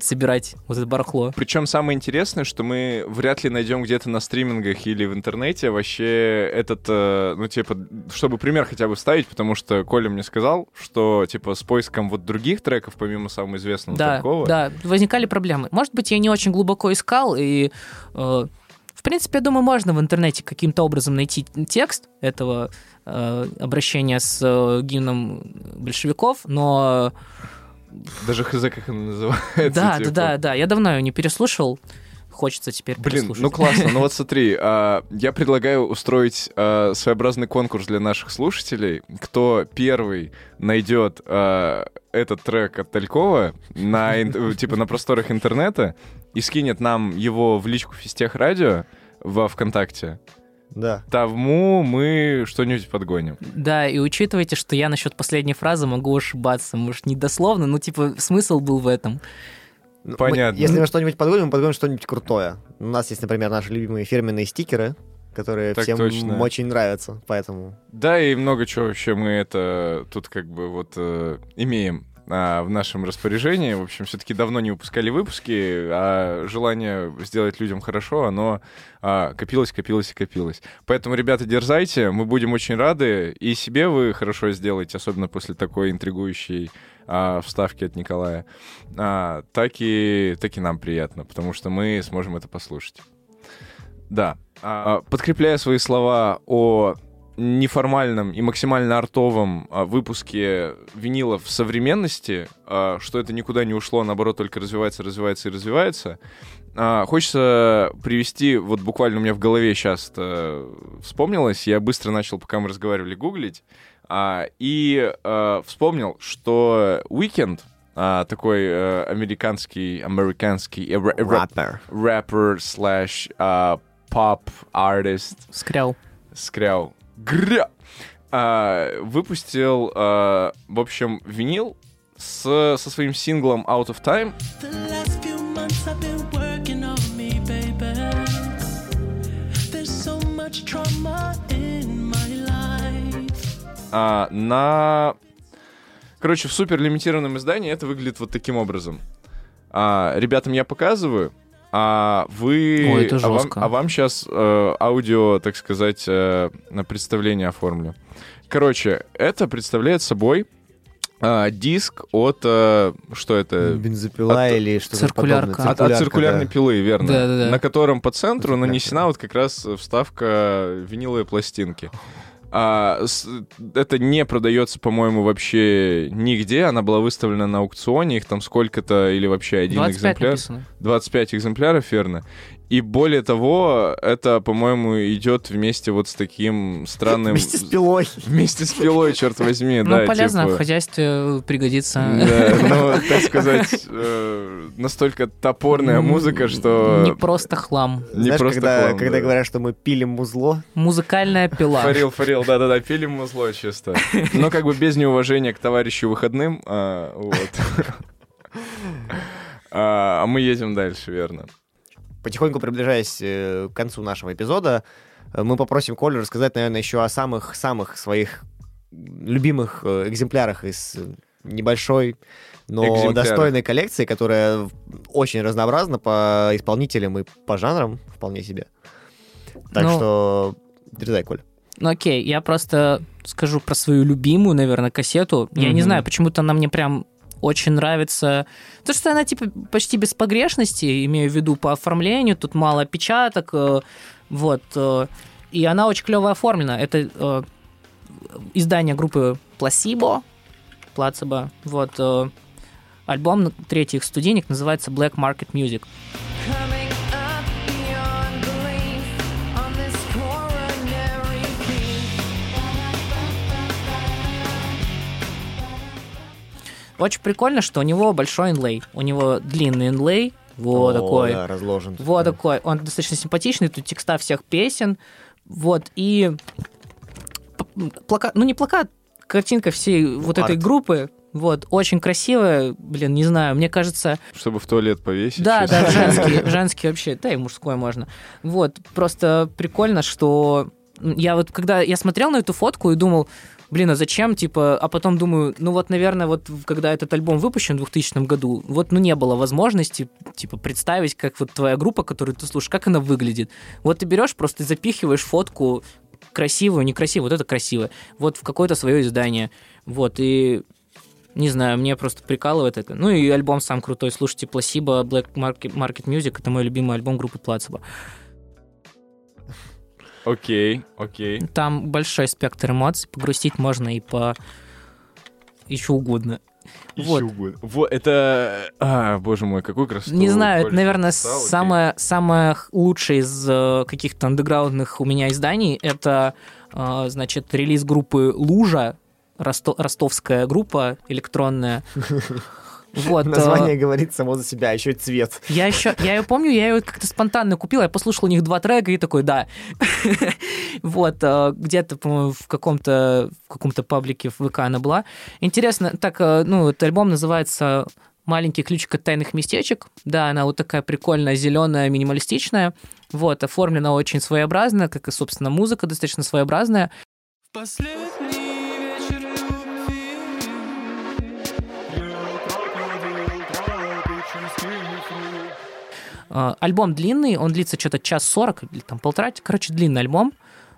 собирать вот это барахло. Причем самое интересное, что мы вряд ли найдем где-то на стримингах или в интернете вообще этот, э, ну, типа, чтобы пример хотя бы вставить, потому что Коля мне сказал, что, типа, с поиском вот других треков, помимо самого известного Да, такого, да, возникали проблемы. Может быть, я не очень глубоко искал, и, э, в принципе, я думаю, можно в интернете каким-то образом найти текст этого э, обращения с э, гимном большевиков, но даже хз, как оно называется. да, да, типа. да, да, я давно ее не переслушал, хочется теперь Блин, переслушать. ну классно. Ну вот смотри, а, я предлагаю устроить а, своеобразный конкурс для наших слушателей. Кто первый найдет а, этот трек от Талькова на, типа, на просторах интернета и скинет нам его в личку Фистех Радио во ВКонтакте, Да. тому мы что-нибудь подгоним. Да, и учитывайте, что я насчет последней фразы могу ошибаться. Может, не дословно, но типа смысл был в этом. Ну, мы- Понятно. если мы что-нибудь подгоним, мы подгоним что-нибудь крутое. У нас есть, например, наши любимые фирменные стикеры, которые Так всем точно. очень нравятся, поэтому... Да, и много чего вообще мы это тут как бы вот э, имеем а, в нашем распоряжении. В общем, все-таки давно не выпускали выпуски, а желание сделать людям хорошо, оно а, копилось, копилось и копилось. Поэтому, ребята, дерзайте, мы будем очень рады. И себе вы хорошо сделаете, особенно после такой интригующей а, вставки от Николая. А, так, и, так и нам приятно, потому что мы сможем это послушать. Да. А, подкрепляя свои слова о неформальном и максимально артовом а, выпуске винила в современности, а, что это никуда не ушло, а наоборот, только развивается, развивается и развивается. А, хочется привести, вот буквально у меня в голове сейчас вспомнилось, я быстро начал, пока мы разговаривали, гуглить, а, и а, вспомнил, что Weekend, а, такой э, американский, американский э, рэ- рэ- Рэпер. рэпер слэш а, поп-артист, Скрял. скрял. Гря! А, выпустил, а, в общем, винил с, со своим синглом Out of Time. А, на... Короче, в супер лимитированном издании это выглядит вот таким образом. А, ребятам я показываю, а вы... Ой, это а вам, жестко. а вам сейчас аудио, так сказать, э, на представление оформлю. Короче, это представляет собой а, диск от... э, что это? Бензопила от- или что-то Циркулярка. подобное. От, от циркулярной да. пилы, верно. Да-да-да. На котором по центру Циркулярка. нанесена вот как раз вставка виниловой пластинки. А, с- это не продается, по-моему, вообще нигде. Она была выставлена на аукционе. Их там сколько-то или вообще один 25 экземпляр. написано. 25 экземпляров, верно. И более того, это, по-моему, идет вместе вот с таким странным... Вместе с пилой. Вместе с пилой, черт возьми, Ну, да. полезно, типа. в хозяйстве пригодится. Да, ну, так сказать, э, настолько топорная музыка, что... Не просто хлам. Не Знаешь, просто когда, хлам, когда да. говорят, что мы пилим музло, Музыкальная пила. Фарил, фарил, да-да-да, пилим музло чисто. Но как бы без неуважения к товарищу выходным, а, вот. [laughs] А а мы едем дальше, верно. Потихоньку приближаясь э, к концу нашего эпизода, э, мы попросим Колю рассказать, наверное, еще о самых-самых своих любимых э, экземплярах из небольшой, но Экземплярах. достойной коллекции, которая очень разнообразна по исполнителям и по жанрам вполне себе. Так Ну, что дерзай, Коль. Ну окей, я просто скажу про свою любимую, наверное, кассету. Я не знаю, почему-то она мне прям очень нравится. То, что она типа почти без погрешности, имею в виду по оформлению, тут мало опечаток, э, вот. э, И она очень клево оформлена. Это э, издание группы Placebo, Placebo, вот. Альбом, третий их студийник, называется Black Market Music. Coming Очень прикольно, что у него большой инлей. У него длинный инлей, вот О, такой. да, разложен. Вот Да. такой. Он достаточно симпатичный, тут текста всех песен. Вот, и плакат, ну не плакат, картинка всей вот этой Арт. группы, вот, очень красивая, блин, не знаю, мне кажется, Чтобы в туалет повесить. да, чисто. да, женский, [laughs] женский вообще, да и мужской можно. Вот, просто прикольно, что я вот, когда я смотрел на эту фотку и думал, блин, а зачем, типа, а потом думаю, ну вот, наверное, вот когда этот альбом выпущен в 2000 году, вот, ну не было возможности, типа, представить, как вот твоя группа, которую ты слушаешь, как она выглядит. Вот ты берешь, просто запихиваешь фотку красивую, некрасивую, вот это красиво, вот в какое-то свое издание, вот, и не знаю, мне просто прикалывает это. Ну и альбом сам крутой. Слушайте, Placebo, Black Market, Music, это мой любимый альбом группы Placebo. Окей, окей. Там большой спектр эмоций, погрустить можно и по еще угодно. Вот. Ещё будет. Вот, это... А, боже мой, какой красота. Не знаю, это, наверное, самое, самое х- лучшее из э, каких-то андеграундных у меня изданий. Это, э, значит, релиз группы «Лужа», Росто- ростовская группа электронная. [laughs] Вот, э, Название говорит само за себя, а еще и цвет. Я еще, я ее помню, я ее как-то спонтанно купил, я послушал у них два трека и такой, да. [laughs] Вот, э, где-то, по-моему, в каком-то, в каком-то паблике в ВК она была. Интересно, так, э, ну, этот альбом называется маленький ключик от тайных местечек. Да, она вот такая прикольная, зеленая, минималистичная. Вот, оформлена очень своеобразно, как и, собственно, музыка достаточно своеобразная. Последний Альбом длинный, он длится что-то час сорок или там полтора, короче, длинный альбом.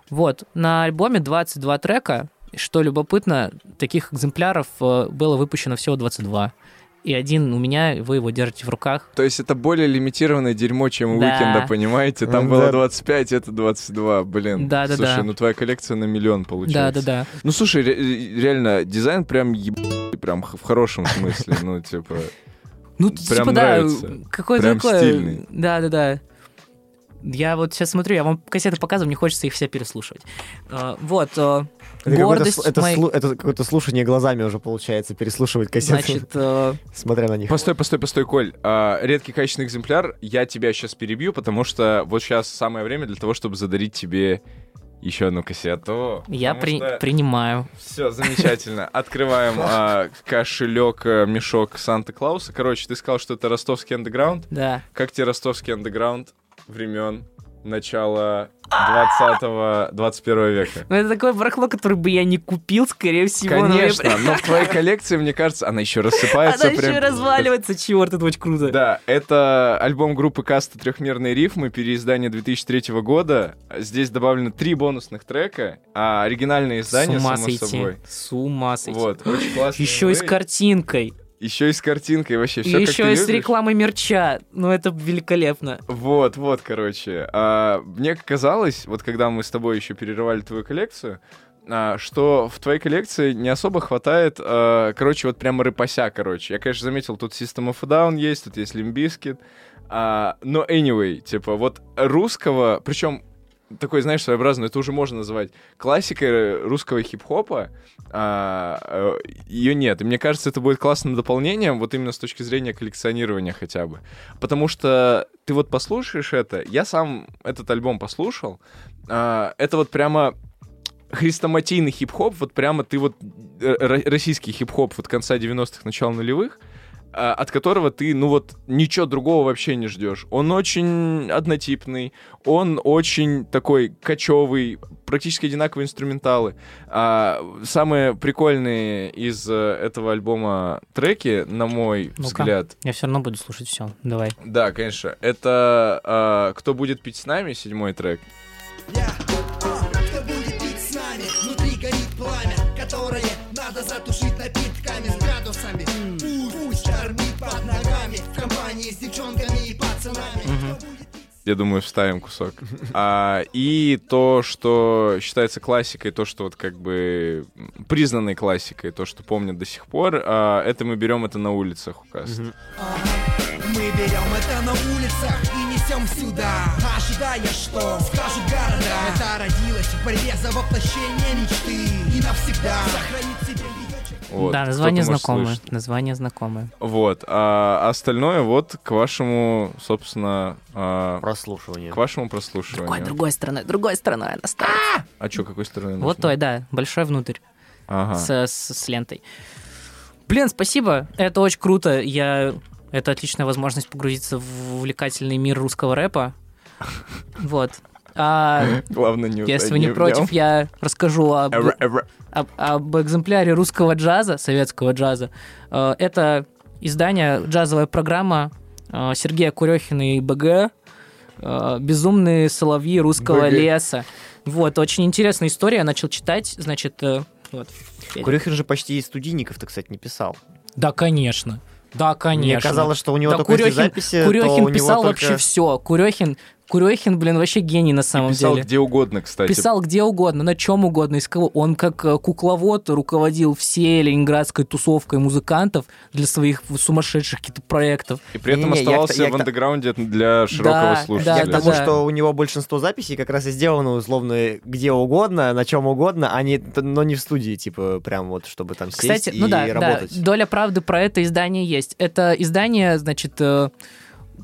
Вот, на альбоме 22 трека. Что любопытно, таких экземпляров э, было выпущено всего 22. И один у меня, вы его держите в руках. То есть это более лимитированное дерьмо, чем у Да. Weeknd а, понимаете? Там Да. было 25, это 22, блин. Да-да-да. Слушай, ну твоя коллекция на миллион получается. Да-да-да. Ну, слушай, ре- реально, дизайн прям еб... прям в хорошем смысле, ну, типа... Ну, Прям типа, нравится. да, какой-то Прям такой... стильный. Да-да-да. Я вот сейчас смотрю, я вам кассеты показываю, мне хочется их все переслушивать. А, Вот, а, Это какое-то, гордость слу- это, моей- слу- это какое-то слушание глазами уже получается, переслушивать кассеты, Значит, э, [laughs] смотря на них. Постой, постой, постой, Коль. А, редкий качественный экземпляр, я тебя сейчас перебью, потому что вот сейчас самое время для того, чтобы задарить тебе еще одну кассету. я при- что- принимаю. Все, замечательно. [laughs] Открываем а, кошелек, э, мешок Санта-Клауса. Короче, ты сказал, что это ростовский андеграунд. Да. Как тебе ростовский андеграунд времен начала 20-21 века? Ну, это такое барахло, которое бы я не купил, скорее всего. но Конечно, прям- но в твоей коллекции, мне кажется, она еще рассыпается. Она еще прям- и разваливается, черт, это очень круто. Да, это альбом группы Каста «Трехмерные рифмы», переиздание 2003 года. Здесь добавлено три бонусных трека, а оригинальное издание, С ума само сойти. собой. С ума сойти. Вот, очень классно. Еще и с картинкой. Еще и с картинкой, вообще все еще и с рекламой мерча. Ну, это великолепно. Вот, вот, короче. А, мне казалось, вот когда мы с тобой еще перерывали твою коллекцию, а, что в твоей коллекции не особо хватает, а, короче, вот прямо рыпася, короче. Я, конечно, заметил, тут System of a Down есть, тут есть Limp Bizkit, а, но anyway, типа, вот русского, причем такой, знаешь, своеобразный, это уже можно называть классикой русского хип-хопа, ее нет. И мне кажется, это будет классным дополнением, вот именно с точки зрения коллекционирования хотя бы. Потому что ты вот послушаешь это, я сам этот альбом послушал, а, это вот прямо хрестоматийный хип-хоп, вот прямо ты вот э, ро- российский хип-хоп вот конца 90-х, начала нулевых, а, от которого ты, ну вот, ничего другого вообще не ждешь. Он очень однотипный, он очень такой кочевый, практически одинаковые инструменталы. А, самые прикольные из э, этого альбома треки, на мой Ну-ка. взгляд, Я все равно буду слушать все. Давай. да, конечно, это а, «Кто будет пить с нами», седьмой трек. Я, с девчонками и пацанами. Я думаю, вставим кусок. А, и то, что считается классикой, то, что вот как бы признанной классикой, то, что помнят до сих пор, а, это мы берем это на улицах у Каста. Мы берем это на улицах и несем сюда Ожидая, что скажут города Это родилось в борьбе за воплощение мечты И навсегда сохранит Вот, да, название знакомое. слышать. Название знакомое. Вот. А остальное вот к вашему, собственно, а, Прослушивание. к вашему Другой, прослушиванию. другой стороной, другой стороной она стоит. А что, какой стороны? Вот нужно? той, да, большой внутрь, Ага. с, с- с лентой. Блин, спасибо, это очень круто. Я... Это отличная возможность погрузиться в увлекательный мир русского рэпа. Вот. А Главное не если вы не против, я расскажу об, Эвра- эвра. об, об экземпляре русского джаза, советского джаза. Э, Это издание, джазовая программа э, Сергея Курехина и БГ э, «Безумные соловьи русского БГ. леса». Вот, очень интересная история, я начал читать, значит, вот. Курехин же почти из студийников-то, кстати, не писал. Да, конечно. Да, конечно. Мне казалось, что у него да, только эти Курехин, записи, то Курехин писал только- вообще все. Курехин, Курехин, блин, вообще гений на самом Писал деле. где угодно, кстати. Писал где угодно, на чем угодно, из кого. Он как э, кукловод руководил всей ленинградской тусовкой музыкантов для своих сумасшедших каких-то проектов. И при этом Не-не, я к- оставался я к- в андеграунде для широкого Да, слушателя. Я к да, тому, да. что у него большинство записей как раз и сделано условно где угодно, на чем угодно, а не, но не в студии, типа, прям вот, чтобы там сесть Кстати, и ну да, да, работать. доля правды про это издание есть. Это издание, значит, э,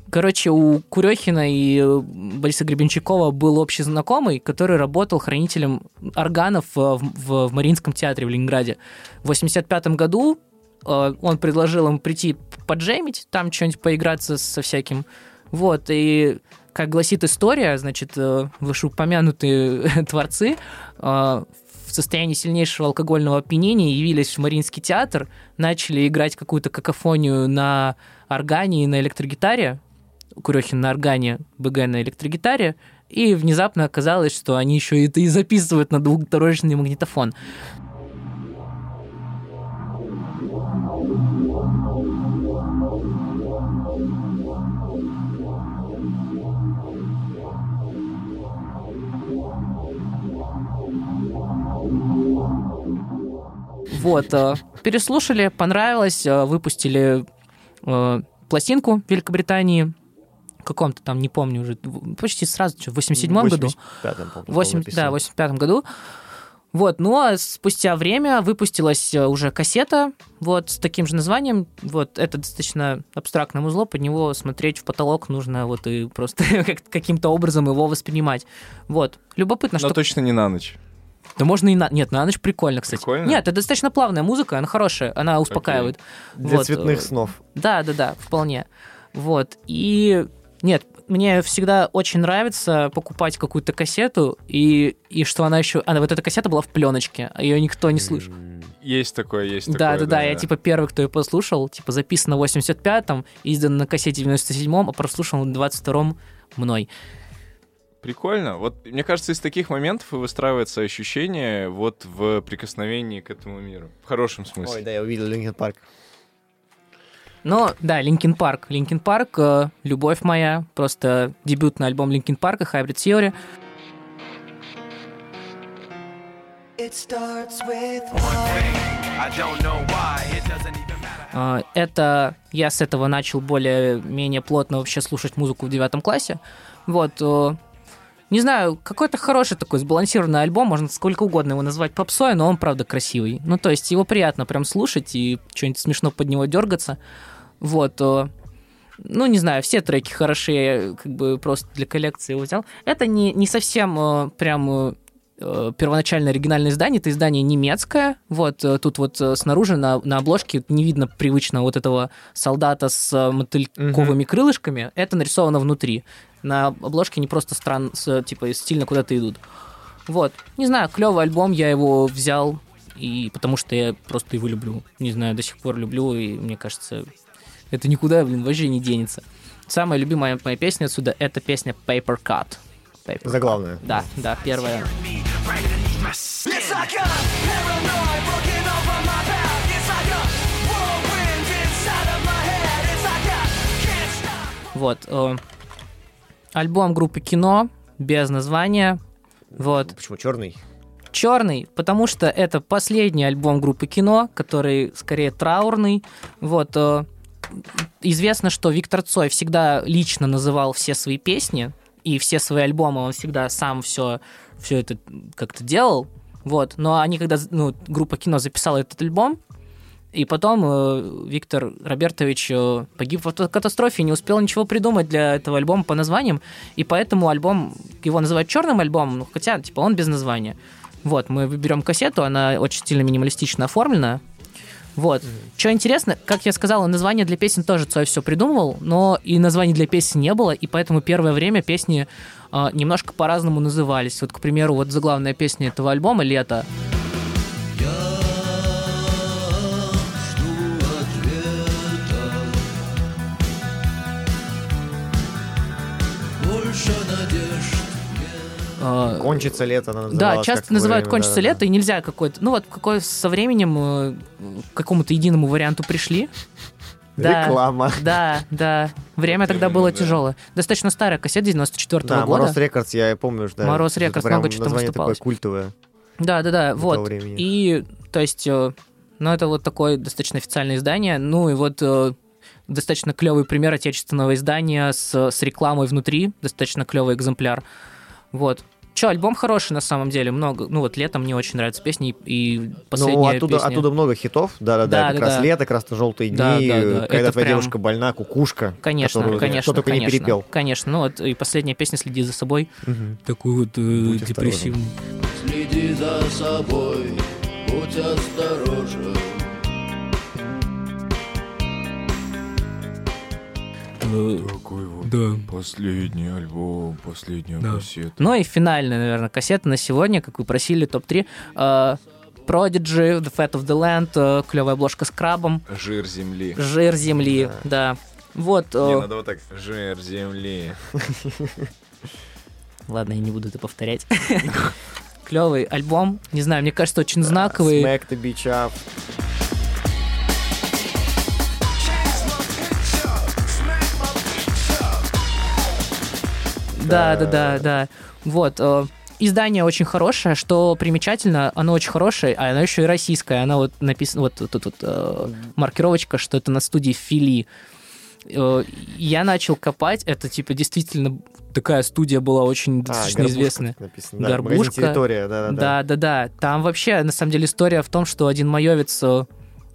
короче, у Курехина и э, Бориса Гребенщикова был общий знакомый, который работал хранителем органов э, в, в- в Мариинском театре в Ленинграде. В 85 году э, он предложил им прийти поджемить, там что-нибудь поиграться со всяким. Вот, и как гласит история, значит, вышеупомянутые [laughs] творцы в состоянии сильнейшего алкогольного опьянения явились в Мариинский театр, начали играть какую-то какофонию на органе и на электрогитаре, Курехин на органе, БГ на электрогитаре, и внезапно оказалось, что они еще это и записывают на двухдорожный магнитофон. Вот, э, переслушали, понравилось, э, выпустили э, пластинку в Великобритании, каком-то там, не помню уже, в- почти сразу, что, в 87 году. 85-м, по-моему, 8, написано. да, в 85 году. Вот, ну а спустя время выпустилась э, уже кассета, вот, с таким же названием. Вот, это достаточно абстрактное музло, под него смотреть в потолок нужно вот и просто [laughs] как- каким-то образом его воспринимать. Вот, любопытно, Но что... точно не на ночь. Да можно и на... Нет, на ночь прикольно, кстати. Прикольно? Нет, это достаточно плавная музыка, она хорошая, она успокаивает. Для Вот, цветных э, снов. да, да, да, вполне. Вот. И нет, мне всегда очень нравится покупать какую-то кассету, и, и что она еще... Она, вот эта кассета была в пленочке, а ее никто не слышал. Есть такое, есть Да, такое. да, да, я типа первый, кто ее послушал, типа записано в 85-м, издан на кассете в 97-м, а прослушал в 22-м мной. Прикольно. Вот мне кажется, из таких моментов и выстраивается ощущение вот в прикосновении к этому миру. В хорошем смысле. Ой, да, я увидел Linkin Park. Но, да, Linkin Park. Linkin Park, э, любовь моя, просто дебютный альбом Linkin Park а, Hybrid Theory. It starts with one. А, Это я с этого начал более-менее плотно вообще слушать музыку в девятом классе. Вот. э, Не знаю, какой-то хороший такой сбалансированный альбом, можно сколько угодно его назвать попсой, но он, правда, красивый. Ну, то есть его приятно прям слушать и что-нибудь смешно под него дергаться. Вот. э, Ну, не знаю, все треки хороши, я как бы просто для коллекции его взял. Это не, не совсем э, прям э, первоначальное оригинальное издание, это издание немецкое. Вот тут вот снаружи на, на обложке не видно привычно вот этого солдата с мотыльковыми крылышками. Это нарисовано внутри. На обложке не просто стран, с, типа стильно куда-то идут. Вот. Не знаю, клевый альбом, я его взял, и потому что я просто его люблю. Не знаю, до сих пор люблю, и мне кажется, это никуда, блин, вообще не денется. Самая любимая моя песня отсюда — это песня Paper Cut. Paper Cut. Заглавная. Да, да, первая. Вот. э, альбом группы Кино, без названия. Вот. Почему черный? Черный, потому что это последний альбом группы Кино, который скорее траурный. Вот. э, Известно, что Виктор Цой всегда лично называл все свои песни, и все свои альбомы он всегда сам все, все это как-то делал. Вот. Но они, когда ну, группа Кино записала этот альбом, и потом э, Виктор Робертович э, погиб в автокатастрофе не успел ничего придумать для этого альбома по названиям, и поэтому альбом, его называют черным альбомом, ну, хотя, типа, он без названия. Вот, мы берем кассету, она очень стильно минималистично оформлена. Вот. Что интересно, как я сказал, название для песен тоже Цой все придумывал, но и названий для песен не было, и поэтому первое время песни э, немножко по-разному назывались. Вот, к примеру, вот заглавная песня этого альбома «Лето». Э, Кончится лето, она Да, часто называют время, кончится да-да-да. лето, и нельзя какой-то. Ну вот какой со временем э, к какому-то единому варианту пришли. [laughs] Да, Реклама. Да, да. Время тогда было да. тяжелое. Достаточно старая кассета 94 Да, года. Мороз Records, я помню, что... Мороз Records, много чего там название такое культовое. Да, да, да, вот. И, то есть, э, ну, это вот такое достаточно официальное издание. Ну, и вот э, достаточно клевый пример отечественного издания с, с рекламой внутри. Достаточно клевый экземпляр. Вот. Че, альбом хороший на самом деле, много. Ну вот летом мне очень нравятся песни и последняя Ну оттуда, песня. оттуда много хитов, да-да-да, да, как да, раз да. лето, красно-желтые дни, да, да, да. когда Это твоя прям... девушка больна, кукушка. Конечно, которую конечно. Только конечно, не перепел. Конечно, ну вот и последняя песня «Следи за собой», угу. такой вот э, будь депрессивный. Осторожен. Следи за собой, будь осторожен. Э, да. последний альбом, последняя Да. кассета. Ну и финальная, наверное, кассета на сегодня, как вы просили, топ-3. Э, Prodigy, The Fat of the Land, э, клевая обложка с крабом, Жир земли. Жир земли, да. Вот, э, Не, надо вот так. Жир земли. [laughs] ладно, я не буду это повторять. [laughs] Клевый альбом, не знаю, мне кажется, очень знаковый. Smack the beach up. Да, да, да, да. Вот. э, Издание очень хорошее, что примечательно, оно очень хорошее, а оно еще и российское. Оно вот написано, вот тут вот, э, маркировочка, что это на студии Фили. Э, Я начал копать, это типа действительно такая студия была очень А, достаточно известная. тут написано. Да, «Горбушка». территория, да-да-да. Да, да, да. Там вообще, на самом деле, история в том, что один майовец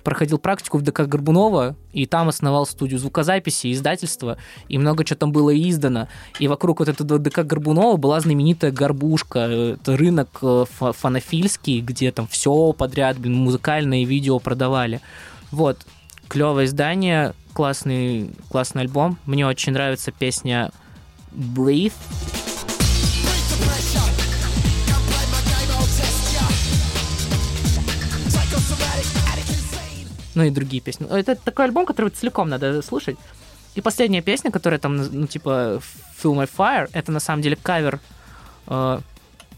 проходил практику в ДК Горбунова, и там основал студию звукозаписи, издательства, и много чего там было издано. И вокруг вот этого ДК Горбунова была знаменитая Горбушка. Это рынок э, фа- фанофильский, где там все подряд, блин, музыкальные видео продавали. Вот. Клевое издание, классный, классный альбом. Мне очень нравится песня Breathe. Ну и другие песни. Это такой альбом, который целиком надо слушать. И последняя песня, которая там, ну, типа, Feel My Fire, это на самом деле кавер э,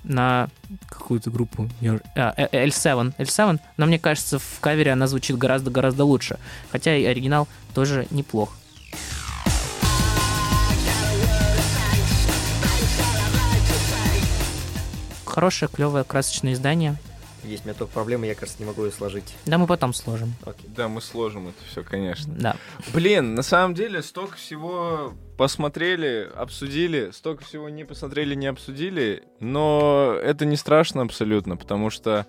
на какую-то группу. а, э, L7. L7, но мне кажется, в кавере она звучит гораздо-гораздо лучше. Хотя и оригинал тоже неплох. Хорошее, клевое, красочное издание. Есть у меня только проблема, я, кажется, не могу ее сложить. Да, мы потом сложим. Окей. Да, мы сложим это все, конечно. Да. Блин, на самом деле столько всего посмотрели, обсудили, столько всего не посмотрели, не обсудили, но это не страшно абсолютно, потому что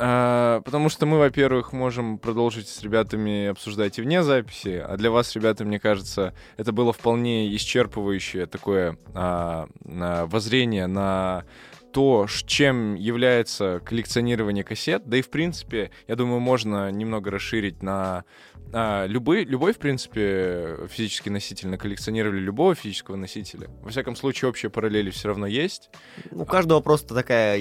а, потому что мы, во-первых, можем продолжить с ребятами обсуждать и вне записи, а для вас, ребята, мне кажется, это было вполне исчерпывающее такое а, а, воззрение на то, чем является коллекционирование кассет, да и в принципе, я думаю, можно немного расширить на а, любой, любой, в принципе, физический носитель, на коллекционировали любого физического носителя. Во всяком случае, общие параллели все равно есть. У каждого просто такая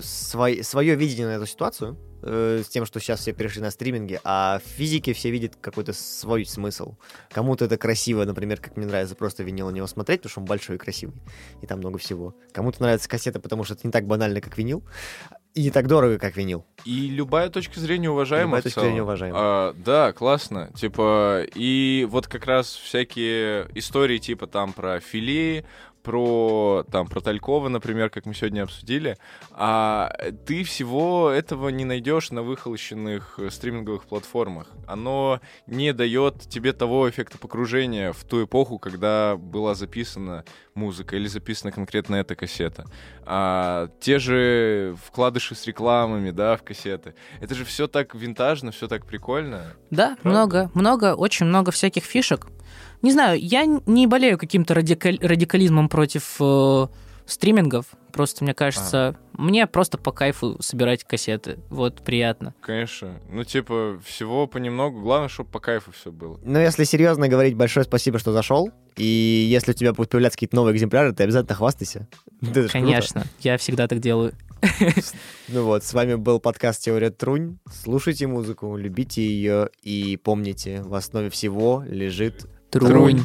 свой- свое видение на эту ситуацию, э, с тем, что сейчас все перешли на стриминги, а в физике все видят какой-то свой смысл. Кому-то это красиво, например, как мне нравится просто винил на него смотреть, потому что он большой и красивый, и там много всего. Кому-то нравится кассета, потому что это не так банально, как винил, и не так дорого, как винил. И любая точка зрения уважаема. Любая точка зрения уважаема. А, да, классно. Типа, и вот как раз всякие истории типа там про филе, про там про Талькова, например, как мы сегодня обсудили, а ты всего этого не найдешь на выхолощенных э, стриминговых платформах. Оно не дает тебе того эффекта погружения в ту эпоху, когда была записана музыка или записана конкретно эта кассета. А, те же вкладыши с рекламами, да, в кассеты. Это же все так винтажно, все так прикольно. Да, Правда? много, много, очень много всяких фишек. Не знаю, я не болею каким-то радикаль- радикализмом против э, стримингов. Просто, мне кажется, мне просто по кайфу собирать кассеты. Вот, приятно. Конечно. Ну, типа, всего понемногу. Главное, чтобы по кайфу все было. Но если серьезно говорить, большое спасибо, что зашел. И если у тебя будут появляться какие-то новые экземпляры, ты обязательно хвастайся. [laughs] Это ж круто. Конечно, я всегда так делаю. Ну вот, с вами был подкаст «Теория Трунь». Слушайте музыку, любите ее и помните, в основе всего лежит Трунь. Трунь.